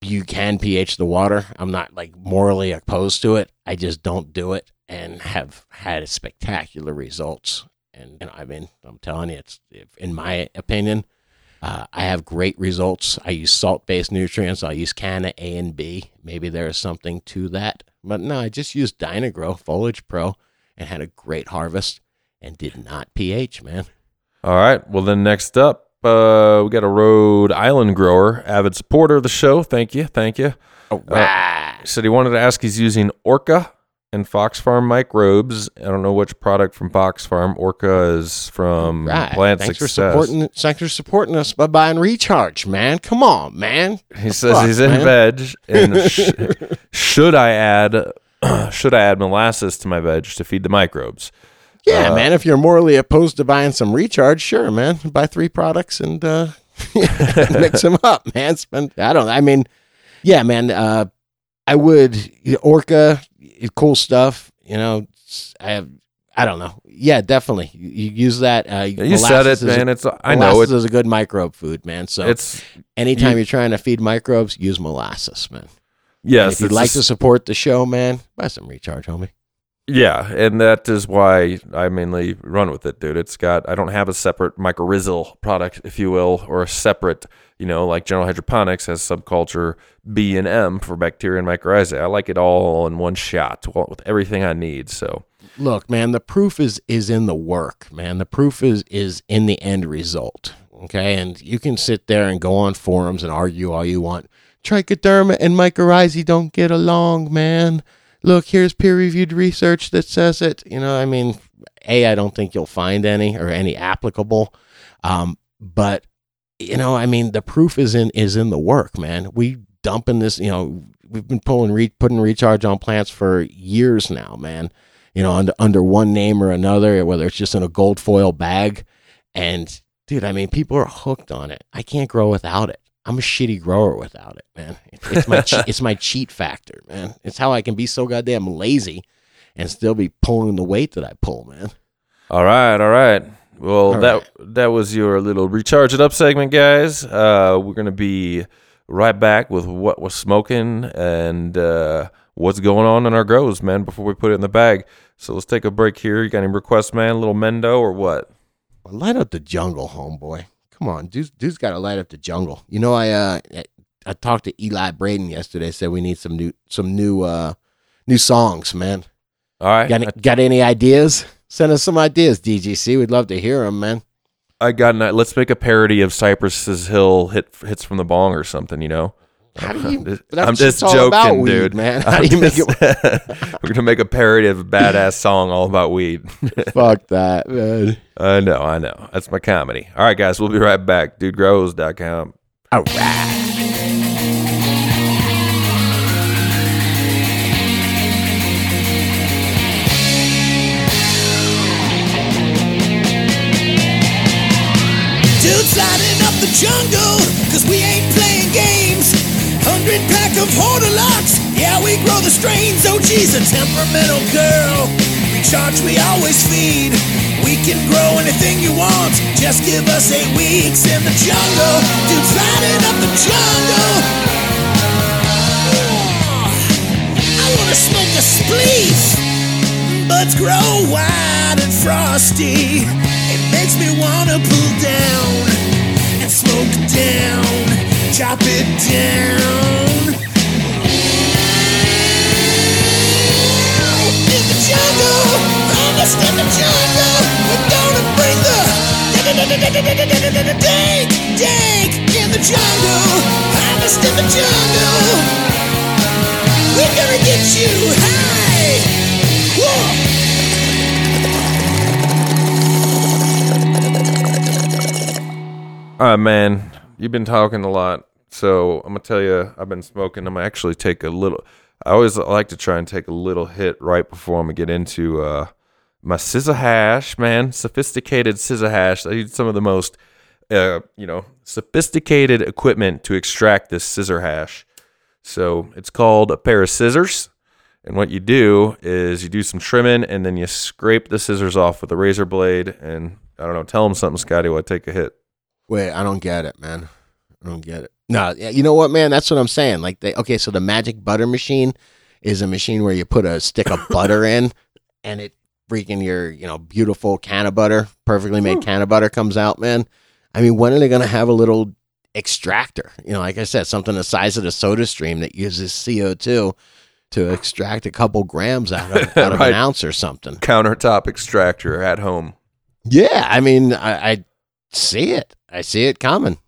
you can pH the water. I'm not like morally opposed to it. I just don't do it and have had spectacular results. And, and I mean, I'm telling you, it's in my opinion, uh, I have great results. I use salt based nutrients. I use Canna A and B. Maybe there is something to that. But no, I just used Dynagrow Foliage Pro and had a great harvest and did not pH, man. All right. Well, then next up, uh, we got a Rhode Island grower, avid supporter of the show. Thank you, thank you. All right. He said he wanted to ask. He's using Orca and Fox Farm microbes. I don't know which product from Fox Farm. Orca is from right. Plant Thanks Success. for supporting. Thanks for supporting us by buying Recharge, man. Come on, man. He says fuck, he's in man? veg. And sh- should I add? should I add molasses to my veg to feed the microbes? Yeah, Uh, man. If you're morally opposed to buying some Recharge, sure, man. Buy three products and uh, mix them up, man. Spend. I don't. I mean, yeah, man. Uh, I would Orca, cool stuff. You know, I have. I don't know. Yeah, definitely. You, you use that. Uh, You said it, is a- man. It's I know molasses it, is a good microbe food, man. So it's anytime you- are trying to feed microbes, use molasses, man. And yes. if you'd like just- to support the show, man, buy some recharge, homie. Yeah, and that is why I mainly run with it, dude. It's got I don't have a separate mycorrhizal product, if you will, or a separate, you know, like General Hydroponics has subculture B and M for bacteria and mycorrhizae. I like it all in one shot with everything I need. So Look, man, the proof is is in the work, man. The proof is is in the end result. Okay, and you can sit there and go on forums and argue all you want. Trichoderma and mycorrhizae don't get along, man. Look, here's peer reviewed research that says it. You know, I mean, a I don't think you'll find any or any applicable, um, but you know, I mean, the proof is in is in the work, man. We dumping this, you know, we've been pulling re- putting recharge on plants for years now, man. You know, under under one name or another, whether it's just in a gold foil bag, and dude, I mean, people are hooked on it. I can't grow without it. I'm a shitty grower without it, man. It's, my che- it's my cheat factor, man. It's how I can be so goddamn lazy and still be pulling the weight that I pull, man. All right, all right. Well, All that that was your little recharge it up segment, guys. Uh, we're gonna be right back with what was smoking and uh, what's going on in our grows, man. Before we put it in the bag, so let's take a break here. You got any requests, man? A little Mendo or what? Light up the jungle, homeboy. Come on, dude's, dude's got to light up the jungle. You know, I uh, I talked to Eli Braden yesterday. Said we need some new some new uh new songs, man. All right, Got any, got any ideas? Send us some ideas, DGC. We'd love to hear them, man. I got. An, let's make a parody of Cypress's Hill hit hits from the bong or something. You know. How do you? That's That's just all joking, about weed, dude. man. How I'm do you make it? We're gonna make a parody of a badass song all about weed. Fuck that, man. I know, I know. That's my comedy. All right, guys, we'll be right back. DudeGrows.com. All right. Dudes lighting up the jungle, Pack of Hortilux, yeah, we grow the strains. Oh, she's a temperamental girl. Recharge, we always feed. We can grow anything you want, just give us eight weeks in the jungle. Dudes lighting up the jungle. I wanna smoke a spleef. Buds grow wide and frosty. It makes me wanna pull down and smoke down, chop it down. In the jungle, almost in the jungle, we're gonna bring the dank, dank in the jungle, almost in the jungle. We're gonna get you high. Whoa. All right, man. You've been talking a lot, so I'm gonna tell you. I've been smoking. I'm gonna actually take a little. I always like to try and take a little hit right before I'm gonna get into uh, my scissor hash, man. Sophisticated scissor hash. I use some of the most, uh, you know, sophisticated equipment to extract this scissor hash. So it's called a pair of scissors. And what you do is you do some trimming and then you scrape the scissors off with a razor blade. And I don't know, tell them something, Scotty, while I take a hit. Wait, I don't get it, man. I don't get it. No, yeah, you know what, man? That's what I'm saying. Like, they okay, so the magic butter machine is a machine where you put a stick of butter in, and it freaking your you know beautiful can of butter, perfectly made can of butter comes out, man. I mean, when are they gonna have a little extractor? You know, like I said, something the size of the Soda Stream that uses CO2 to extract a couple grams out of out of Right. an ounce or something. Countertop extractor at home. Yeah, I mean, I, I see it. I see it coming.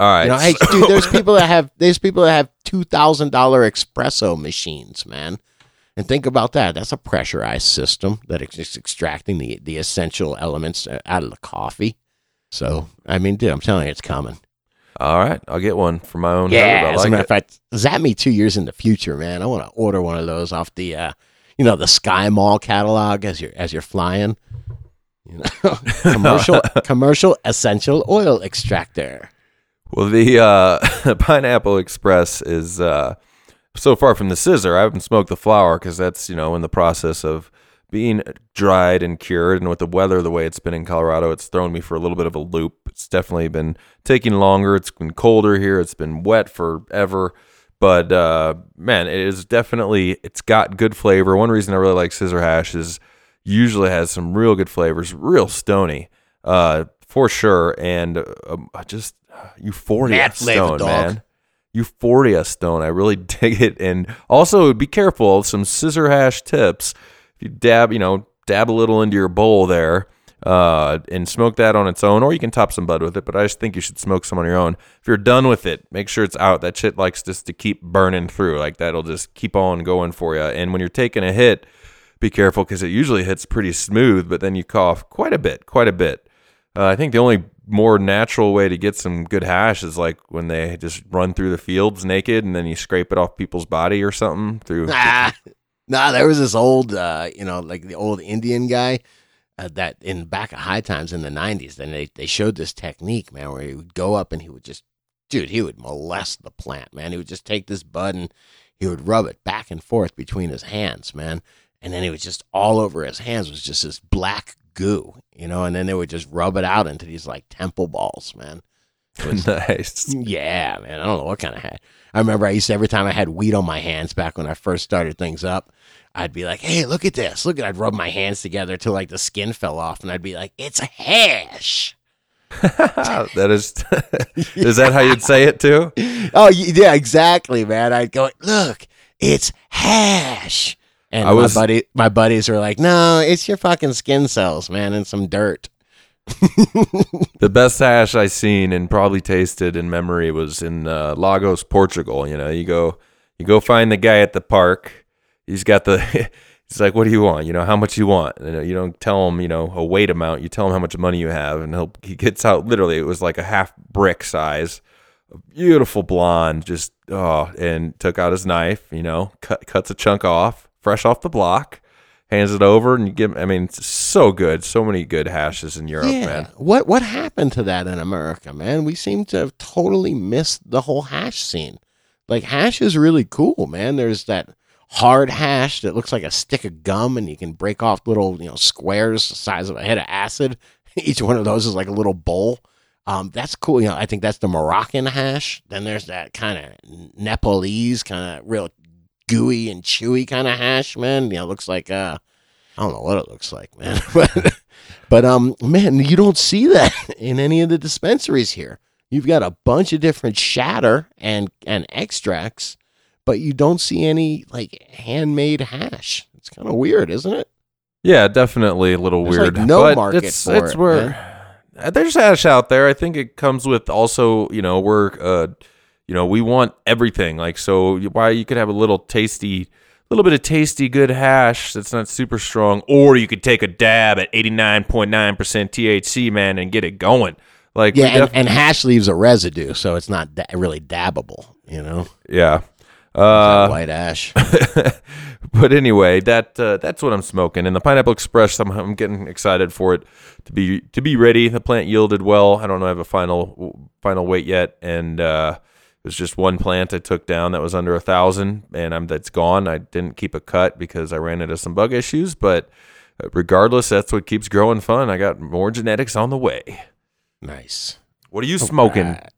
All right. You know, hey, so- dude, there's people that have there's people that have two thousand dollar espresso machines, man. And think about that. That's a pressurized system that is extracting the the essential elements uh, out of the coffee. So, I mean, dude, I'm telling you, it's coming. All right. I'll get one for my own. Yeah, as a matter of fact, zap me two years in the future, man. I want to order one of those off the, uh, you know, the Sky Mall catalog as you're as you're flying. You know, commercial commercial essential oil extractor. Well, the uh, Pineapple Express is uh, so far from the scissor. I haven't smoked the flower because that's you know in the process of being dried and cured. And with the weather the way it's been in Colorado, it's thrown me for a little bit of a loop. It's definitely been taking longer. It's been colder here. It's been wet forever. but uh, man, it is definitely it's got good flavor. One reason I really like scissor hash is usually has some real good flavors, real stony, uh, for sure, and um, just euphoria Mad stone, man. Euphoria stone. I really dig it. And also be careful, some scissor hash tips. If you dab, you know, dab a little into your bowl there, uh, and smoke that on its own, or you can top some bud with it, but I just think you should smoke some on your own. If you're done with it, make sure it's out. That shit likes just to keep burning through. Like that'll just keep on going for you. And when you're taking a hit, be careful because it usually hits pretty smooth, but then you cough quite a bit, quite a bit. Uh, I think the only more natural way to get some good hash is like when they just run through the fields naked and then you scrape it off people's body or something through. Ah, nah, there was this old, uh, you know, like the old Indian guy uh, that in back of high times in the 90s, then they, they showed this technique, man, where he would go up and he would just, dude, he would molest the plant, man. He would just take this bud and he would rub it back and forth between his hands, man. And then it was just all over his hands was just this black goo, you know, and then they would just rub it out into these like temple balls, man. Was- nice. yeah, man. I don't know what kind of hat. I remember I used to every time I had weed on my hands back when I first started things up, I'd be like, "Hey, look at this! Look at!" I'd rub my hands together till like the skin fell off, and I'd be like, "It's a hash." that is, is that how you'd say it too? Oh yeah, exactly, man. I'd go, "Look, it's hash." And I was- my buddy, my buddies were like, "No, it's your fucking skin cells, man, and some dirt." The best hash I seen and probably tasted in memory was in uh, Lagos, Portugal. You know, you go, you go find the guy at the park. He's got the. He's like, "What do you want? You know, how much you want?" And you don't tell him, you know, a weight amount. You tell him how much money you have, and he'll he gets out. Literally, it was like a half brick size, a beautiful blonde, just oh, and took out his knife. You know, cut cuts a chunk off, fresh off the block, hands it over, and you give. I mean, it's so good. So many good hashes in Europe, yeah. man. What what happened to that in America, man? We seem to have totally missed the whole hash scene. Like hash is really cool, man. There's that hard hash that looks like a stick of gum and you can break off little, you know, squares the size of a head of acid. Each one of those is like a little bowl. Um, that's cool. You know, I think that's the Moroccan hash. Then there's that kind of Nepalese, kind of real gooey and chewy kind of hash, man. You know, looks like uh I don't know what it looks like, man. but but um man, you don't see that in any of the dispensaries here. You've got a bunch of different shatter and and extracts, but you don't see any like handmade hash. It's kind of weird, isn't it? Yeah, definitely a little There's, weird. like, no but market it's, for it's it, where uh, there's hash out there. I think it comes with also, you know, we're, uh, you know, we want everything. Like, so why you could have a little tasty, little bit of tasty, good hash that's not super strong, or you could take a dab at 89.9% THC, man, and get it going. Like, Yeah, and, def- and hash leaves a residue, so it's not da- really dabbable. You know, yeah. Uh, white ash. but anyway, that uh, that's what I'm smoking. And the Pineapple Express, I'm, I'm getting excited for it to be to be ready. The plant yielded well. I don't know, I have a final final weight yet, and uh, was just one plant I took down that was under a thousand, and I'm that's gone. I didn't keep a cut because I ran into some bug issues, but uh, regardless, that's what keeps growing fun. I got more genetics on the way. nice. What are you smoking? Alright.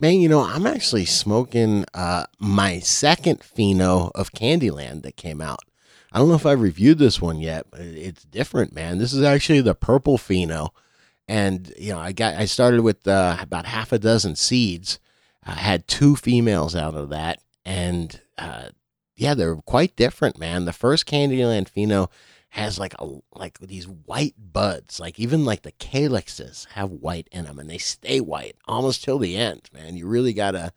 Man, you know, I'm actually smoking uh, my second pheno of Candyland that came out. I don't know if I've reviewed this one yet, but it's different, man. This is actually the purple pheno, and you know, I got I started with uh, about half a dozen seeds. I had two females out of that, and uh, yeah, they're quite different, man. The first Candyland pheno has like a like these white buds, like even like the calyxes have white in them, and they stay white almost till the end, man. You really gotta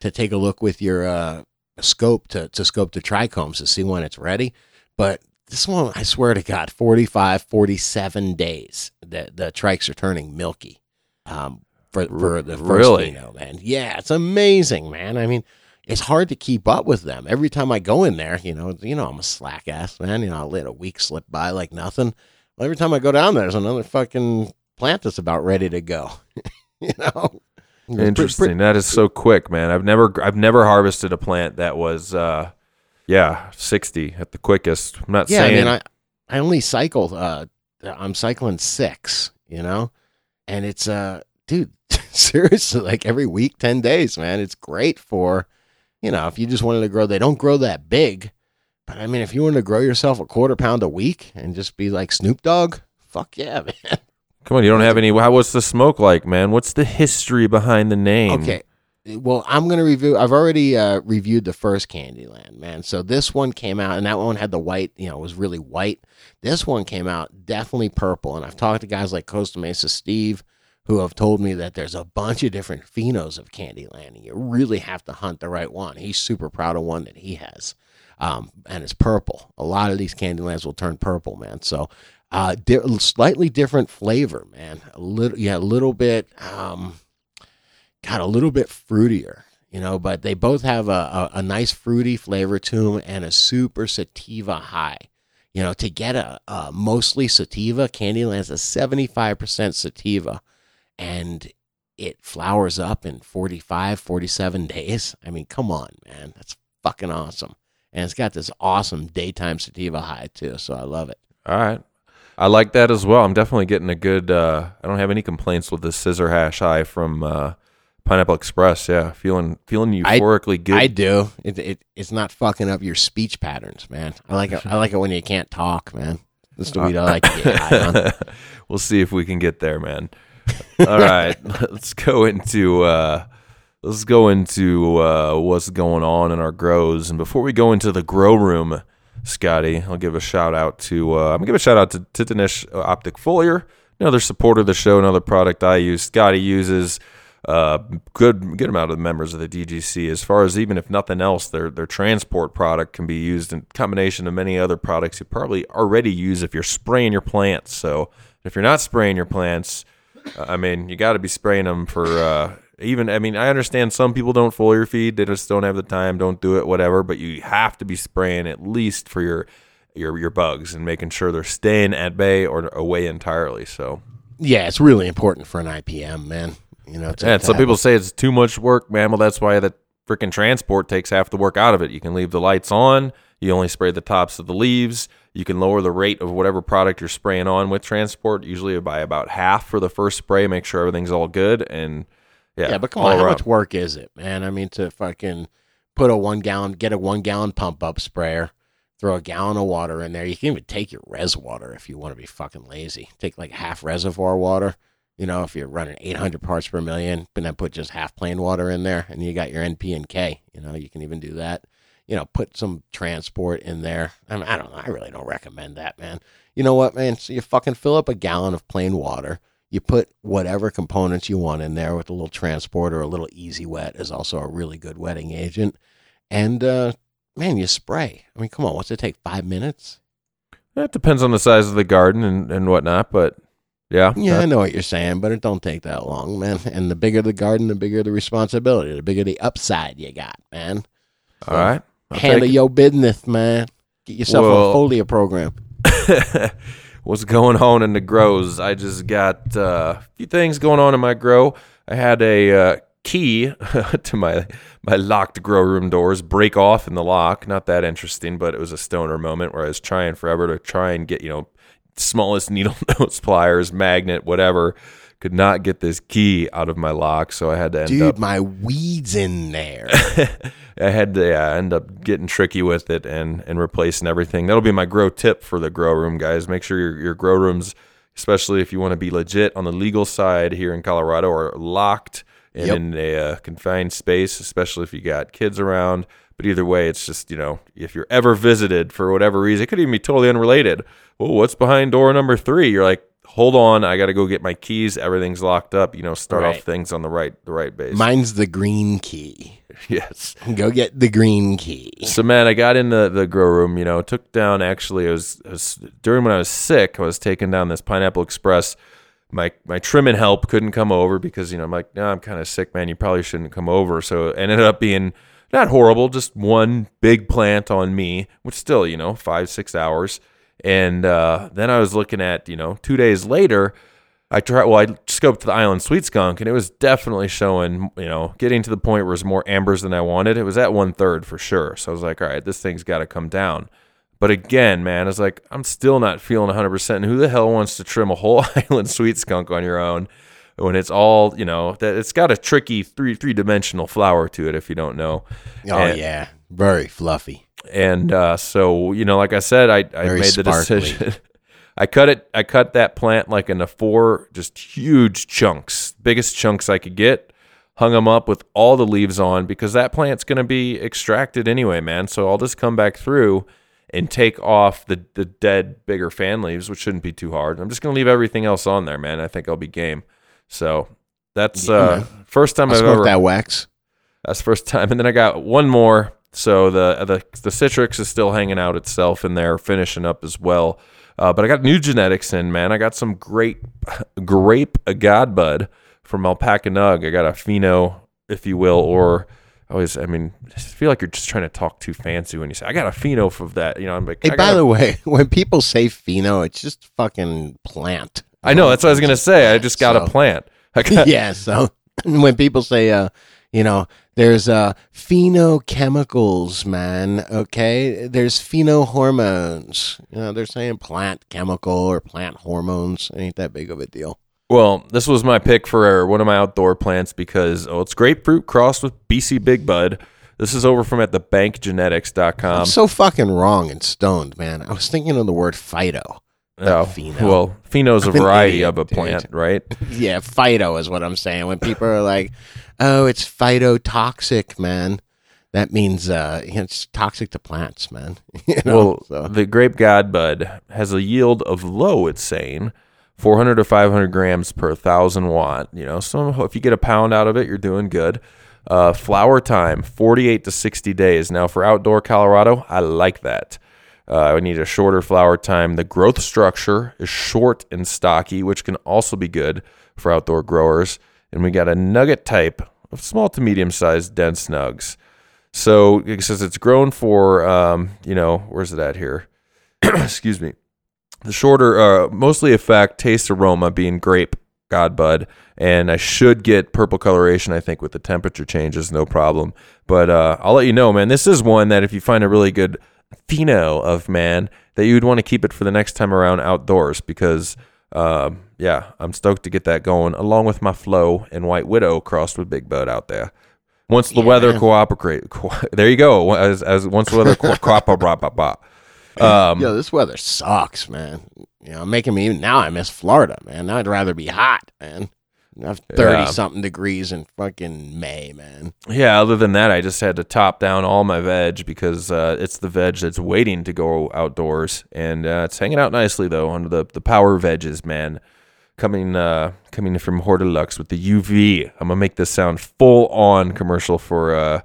to take a look with your uh, scope to to scope the trichomes to see when it's ready. But this one, I swear to God, 45, 47 days that the trikes are turning milky. Um, for for the first Really? pheno, man. Yeah, it's amazing, man. I mean, it's hard to keep up with them. Every time I go in there, you know, you know, I'm a slack ass man. You know, I let a week slip by like nothing. Well, every time I go down there, there's another fucking plant that's about ready to go. you know, Interesting. That is so quick, man. I've never I've never harvested a plant that was uh yeah, 60 at the quickest. I'm not Yeah, saying I mean, I I only cycle. Uh, I'm cycling six. You know, and it's uh, dude, seriously, like every week, ten days, man. It's great for, you know, if you just wanted to grow, they don't grow that big. But I mean, if you wanted to grow yourself a quarter pound a week and just be like Snoop Dogg, fuck yeah, man. Come on, you don't have any. How what's the smoke like, man? What's the history behind the name? Okay. Well, I'm going to review. I've already uh, reviewed the first Candyland, man. So this one came out, and that one had the white, you know, was really white. This one came out definitely purple. And I've talked to guys like Costa Mesa Steve who have told me that there's a bunch of different phenos of Candyland, and you really have to hunt the right one. He's super proud of one that he has, um, and it's purple. A lot of these Candylands will turn purple, man. So, uh, di- slightly different flavor, man. A little, yeah, a little bit. Um, got a little bit fruitier, you know, but they both have a, a, a nice fruity flavor to them and a super sativa high. You know, to get a, a mostly sativa, Candyland's a 75% sativa and it flowers up in 45, 47 days. I mean, come on, man. That's fucking awesome. And it's got this awesome daytime sativa high too, so I love it. All right. I like that as well. I'm definitely getting a good. Uh, I don't have any complaints with the scissor hash high from uh, Pineapple Express. Yeah, feeling feeling euphorically good. I do. It, it it's not fucking up your speech patterns, man. I like it. I like it when you can't talk, man. That's the weed I like to get high on. we'll see if we can get there, man. All right, let's go into uh, let's go into uh, what's going on in our grows. And before we go into the grow room, Scotty, I'll give a shout out to uh, I'm gonna give a shout out to, to Dinesh Optic Foliar, another supporter of the show, another product I use. Scotty uses uh, good good amount of the members of the DGC. As far as even if nothing else, their their transport product can be used in combination of many other products you probably already use if you're spraying your plants. So if you're not spraying your plants, uh, I mean you got to be spraying them for. Uh, even I mean I understand some people don't foliar feed, they just don't have the time, don't do it, whatever. But you have to be spraying at least for your your your bugs and making sure they're staying at bay or away entirely. So Yeah, it's really important for an IPM, man. You know, Yeah, some people say it's too much work, man. Well, that's why the freaking transport takes half the work out of it. You can leave the lights on. You only spray the tops of the leaves. You can lower the rate of whatever product you're spraying on with transport, usually by about half for the first spray. Make sure everything's all good. And yeah, Yeah, but come on, how around. much work is it, man? I mean, to fucking put a one gallon, get a one gallon pump up sprayer, throw a gallon of water in there. You can even take your res water if you want to be fucking lazy. Take like half reservoir water. You know, if you're running 800 parts per million, and then put just half plain water in there, and you got your NP and K. You know, you can even do that. You know, put some transport in there. I mean, I don't know. I really don't recommend that, man. You know what, man? So you fucking fill up a gallon of plain water. You put whatever components you want in there with a little transport or a little easy wet is also a really good wetting agent. And uh, man, you spray. I mean, come on, what's it take? Five minutes? That depends on the size of the garden and, and whatnot, but yeah, Yeah, I know what you're saying, but it don't take that long, man. And the bigger the garden, the bigger the responsibility, the bigger the upside you got, man. all right. I'll Handle your business, man. Get yourself Well- a foliar program. What's going on in the grows? I just got uh, a few things going on in my grow. I had a uh, key to my my locked grow room doors break off in the lock. Not that interesting, but it was a stoner moment where I was trying forever to try and get you know smallest needle nose pliers, magnet, whatever. Could not get this key out of my lock, so I had to end up Dude, up my weed's in there. I had to yeah, end up getting tricky with it and and replacing everything. That'll be my grow tip for the grow room, guys. Make sure your your grow rooms, especially if you want to be legit on the legal side here in Colorado, are locked and Yep. in a uh, confined space, especially if you got kids around. But either way, it's just you know if you're ever visited for whatever reason, it could even be totally unrelated. Well, what's behind door number three? You're like. Hold on, I got to go get my keys. Everything's locked up. You know, start off things on the right, the right base. Mine's the green key. yes. Go get the green key. So man, I got in the, the grow room. You know, took down. Actually, it was, it was during when I was sick. I was taking down this Pineapple Express. My my trimming help couldn't come over because you know I'm like, no, I'm kind of sick, man. You probably shouldn't come over. So it ended up being not horrible, just one big plant on me, which still you know five six hours. And uh, then I was looking at you know two days later. I tried. Well, I scoped the Island Sweet Skunk, and it was definitely showing. You know, getting to the point where it was more ambers than I wanted. It was at one third for sure. So I was like, all right, this thing's got to come down. But again, man, it's like I'm still not feeling 100. percent And who the hell wants to trim a whole Island Sweet Skunk on your own? when it's all you know that it's got a tricky three three dimensional flower to it if you don't know. Oh And- yeah, very fluffy. And uh, so you know, like I said, I, I Very made the sparkly. decision. I cut it. I cut that plant like into four just huge chunks, biggest chunks I could get. Hung them up with all the leaves on because that plant's going to be extracted anyway, man. So I'll just come back through and take off the the dead bigger fan leaves, which shouldn't be too hard. I'm just going to leave everything else on there, man. I think I'll be game. So that's Yeah, uh, first time I I've ever that wax. that's the first time, and then I got one more. So the the the Citrix is still hanging out itself in there, finishing up as well. Uh, but I got new genetics in, man. I got some great grape a godbud from Alpaca Nug. I got a Pheno, if you will, or I always, I mean, I feel like you're just trying to talk too fancy when you say I got a Pheno for that. You know, I'm like, Hey, by a- the way, when people say pheno, it's just fucking plant. I know that's what I was gonna say. I just got So- a plant. I got, yeah. So when people say, uh, you know, there's uh, phenochemicals, man. Okay, there's phenohormones. You know, they're saying plant chemical or plant hormones. It Ain't that big of a deal. Well, this was my pick for one of my outdoor plants because oh, it's grapefruit crossed with BC Big Bud. This is over from at thebankgenetics.com. I'm so fucking wrong and stoned, man. I was thinking of the word phyto. Oh, pheno. well, pheno is a variety idiot, of a dude. plant, right? Yeah, phyto is what I'm saying. When people are like, "Oh, it's phytotoxic, man," that means uh, it's toxic to plants, man. you know? well, so, the grape godbud has a yield of low, it's saying, 400 to 500 grams per thousand watt. You know, so if you get a pound out of it, you're doing good. Uh, flower time, 48 to 60 days. Now, for outdoor Colorado, I like that. Uh, I need a shorter flower time. The growth structure is short and stocky, which can also be good for outdoor growers. And we got a nugget type small to medium sized dense nugs. So it says it's grown for, um, you know, where's it at here? Excuse me. The shorter, uh, mostly effect, taste, aroma being grape, godbud, and I should get purple coloration. I think with the temperature changes, no problem. But uh, I'll let you know, man. This is one that if you find a really good pheno of man, that you'd want to keep it for the next time around outdoors because, um, yeah, I'm stoked to get that going along with my flow and white widow crossed with big bud out there. Once the Yeah, weather man. cooperate, co- there you go. As, as once the weather co- cooperate, um, yo, this weather sucks, man. You know, making me now. I miss Florida, man. Now I'd rather be hot, man. Have thirty Yeah. something degrees in fucking May, man. Yeah, other than that, I just had to top down all my veg because uh, it's the veg that's waiting to go outdoors, and uh, it's hanging out nicely though under the the power veggies, man. Coming uh, coming from Hortilux with the UV. I'm gonna make this sound full on commercial for uh,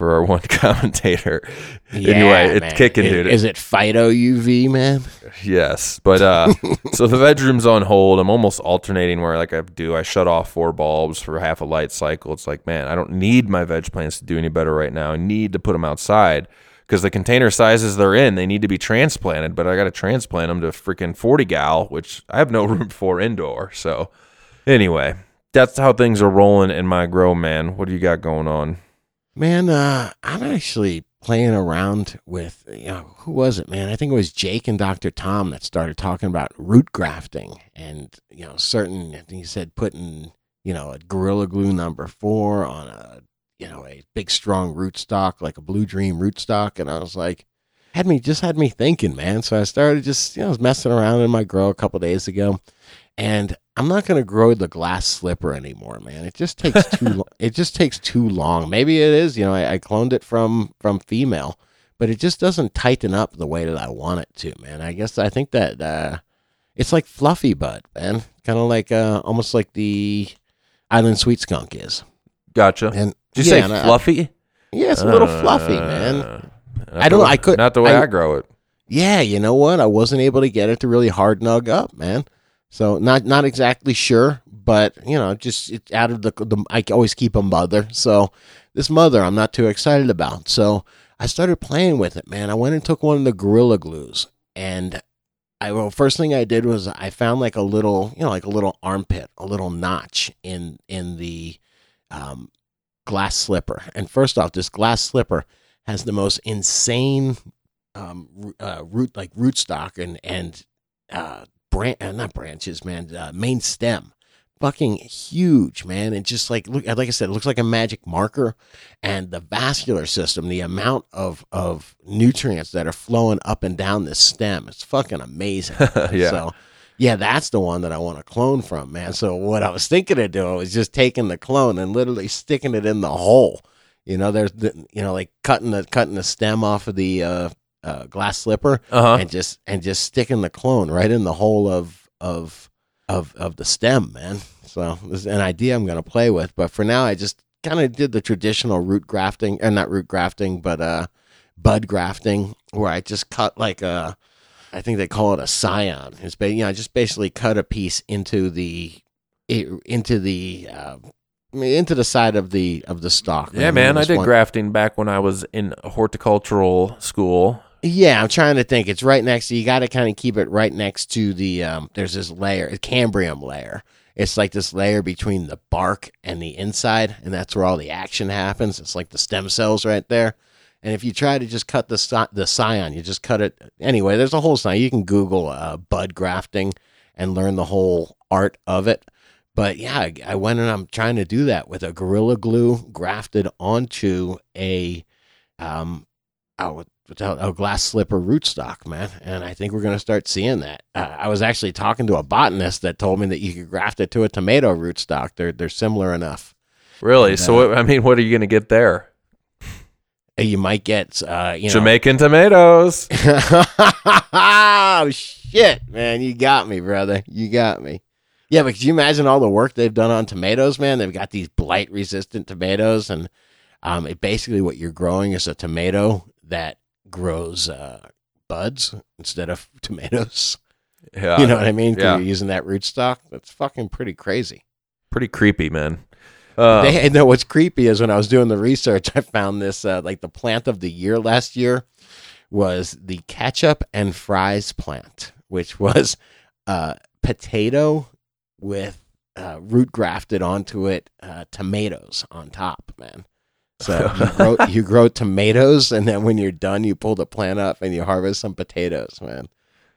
for our one commentator. anyway, it's man. kicking, Is- dude. Is it phyto UV, man? Yes, but uh, so the bedroom's on hold. I'm almost alternating where, like I do, I shut off four bulbs for half a light cycle. It's like, man, I don't need my veg plants to do any better right now. I need to put them outside because the container sizes they're in, they need to be transplanted. But I got to transplant them to freaking 40 gal, which I have no room for indoor. So anyway, that's how things are rolling in my grow, man. What do you got going on? Man, uh, I'm actually playing around with, you know, who was it, man? I think it was Jake and Dr. Tom that started talking about root grafting and, you know, certain, he said putting, you know, a Gorilla Glue number four on a, you know, a big strong rootstock, like a Blue Dream rootstock. And I was like, had me, just had me thinking, man. So I started just, you know, messing around in my grow a couple days ago. And I'm not going to grow the glass slipper anymore, man. It just takes too long. It just takes too long. Maybe it is, you know, I, I cloned it from from female, but it just doesn't tighten up the way that I want it to, man. I guess I think that uh, it's like fluffy bud, man. Kind of like uh, almost like the Island Sweet Skunk is. Gotcha. And Did you yeah, say and I- fluffy? yeah, it's a little fluffy, man. Uh, I don't know, I could- Not the way I- I grow it. Yeah, you know what? I wasn't able to get it to really hard nug up, man. So not not exactly sure, but you know, just it's out of the, the I always keep a mother. So this mother, I'm not too excited about. So I started playing with it, man. I went and took one of the Gorilla Glues, and I well, first thing I did was I found like a little, you know, like a little armpit, a little notch in in the um, glass slipper. And first off, this glass slipper has the most insane um, uh, root like rootstock and and uh, branch uh, not branches, man, uh, main stem. fucking huge, man. And just like look, like I said, it looks like a magic marker. And the vascular system, the amount of of nutrients that are flowing up and down this stem, it's fucking amazing. Yeah. So yeah, that's the one that I want to clone from, man. So what I was thinking of doing was just taking the clone and literally sticking it in the hole. You know, there's the, you know, like cutting the cutting the stem off of the uh, uh, glass slipper Uh-huh. and just and just sticking the clone right in the hole of of of of the stem, man. So this is an idea I'm gonna play with, but for now I just kind of did the traditional root grafting, or not root grafting, but uh, bud grafting, where I just cut like a, I think they call it a scion. It's ba- you know I just basically cut a piece into the into the uh, into the side of the of the stock. Yeah, man. I did one- grafting back when I was in horticultural school. Yeah, I'm trying to think. It's right next to you. Got to kind of keep it right next to the. Um, there's this layer, a cambrium layer. It's like this layer between the bark and the inside, and that's where all the action happens. It's like the stem cells right there. And if you try to just cut the the scion, you just cut it anyway. There's a whole scion. You can Google uh, bud grafting and learn the whole art of it. But yeah, I, I went and I'm trying to do that with a gorilla glue grafted onto a um, oh, a glass slipper rootstock, man. And I think we're going to start seeing that. Uh, I was actually talking to a botanist that told me that you could graft it to a tomato rootstock. They're they're similar enough. Really? And, so, uh, what, I mean, what are you going to get there? Uh, You might get, uh, you know, Jamaican tomatoes. oh shit, man! You got me, brother. You got me. Yeah, but could you imagine all the work they've done on tomatoes, man? They've got these blight-resistant tomatoes, and um, it basically what you're growing is a tomato that grows uh, buds instead of tomatoes. Yeah, you know what I mean? yeah. You're using that rootstock. That's fucking pretty crazy. Pretty creepy, man. Uh, they know what's creepy is when I was doing the research, I found this uh, like the plant of the year last year was the ketchup and fries plant, which was uh, potato with uh, root grafted onto it, uh, tomatoes on top, man. So you grow, you grow tomatoes, and then when you're done, you pull the plant up and you harvest some potatoes, man.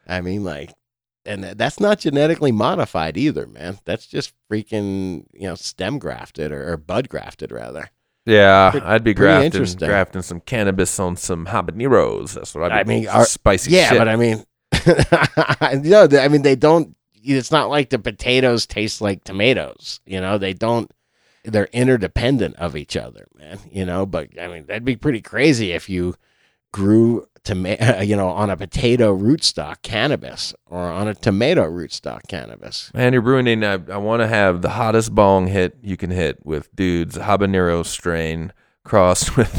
I mean, like, and that's not genetically modified either, man. That's just freaking, you know, stem grafted or, or bud grafted, rather. yeah, Pretty- I'd be grafting, grafting some cannabis on some habaneros. That's what I'd I mean, are- spicy yeah, shit. but I mean, you know, I mean, they don't. It's not like the potatoes taste like tomatoes. You know, they don't. They're interdependent of each other, man. You know, but I mean, that'd be pretty crazy if you grew tomato, you know, on a potato rootstock cannabis or on a tomato rootstock cannabis. Man, you're ruining. I, I want to have the hottest bong hit you can hit with dudes habanero strain crossed with.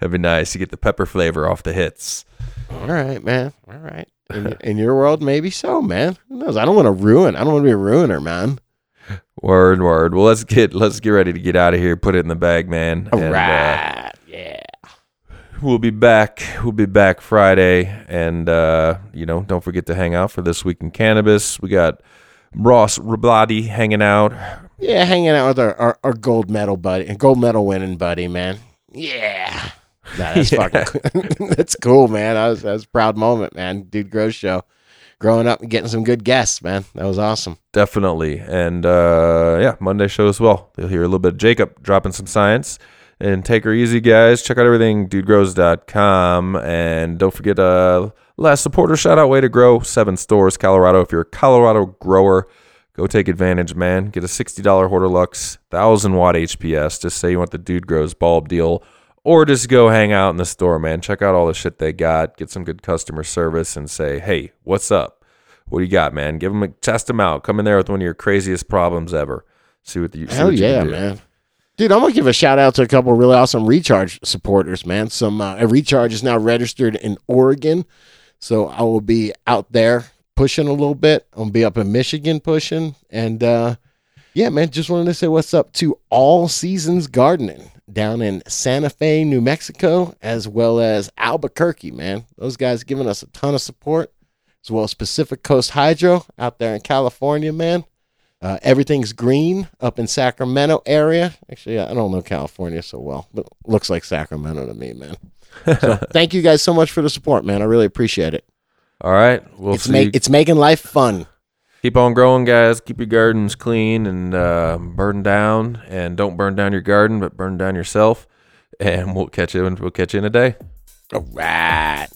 that'd be nice. You get the pepper flavor off the hits. All right, man. All right. In, in your world, maybe so, man. Who knows? I don't want to ruin. I don't want to be a ruiner, man. Word, word. Well, let's get let's get ready to get out of here. Put it in the bag, man. All And, uh, yeah. we'll be back. We'll be back Friday, and uh, you know, don't forget to hang out for this week in cannabis. We got Ross Rebagliati hanging out. Yeah, hanging out with our, our, our gold medal buddy, gold medal winning buddy, man. Yeah. Nah, that's Yeah. fucking that's cool, man. I was that was a proud moment, man. Dude Grows show. Growing up and getting some good guests, man. That was awesome. Definitely. And uh, yeah, Monday show as well. You'll hear a little bit of Jacob dropping some science. And take her easy, guys. Check out everything, dudegrows.com. And don't forget, uh, last supporter shout out, way to grow. Seven stores, Colorado. If you're a Colorado grower, go take advantage, man. Get a $60 Hortilux, 1000 watt HPS. Just say you want the Dude Grows bulb deal. Or just go hang out in the store, man. Check out all the shit they got. Get some good customer service and say, hey, what's up? What do you got, man? Give them a test them out. Come in there with one of your craziest problems ever. See what you. see Hell what you can yeah, do. man. Dude, I'm gonna give a shout out to a couple of really awesome Recharge supporters, man. Some uh, Recharge is now registered in Oregon, so I will be out there pushing a little bit. I'll be up in Michigan pushing, and uh, yeah, man, just wanted to say what's up to All Seasons Gardening down in Santa Fe, New Mexico, as well as Albuquerque, man. Those guys giving us a ton of support, as well as Pacific Coast Hydro out there in California, man. Uh, everything's green up in Sacramento area. Actually, I don't know California so well, but looks like Sacramento to me, man. So thank you guys so much for the support, man. I really appreciate it. All right. We'll it's see. make it's making life fun. Keep on growing, guys. Keep your gardens clean and uh, burn down. And don't burn down your garden, but burn down yourself. And we'll catch you. We'll catch you in a day. All right.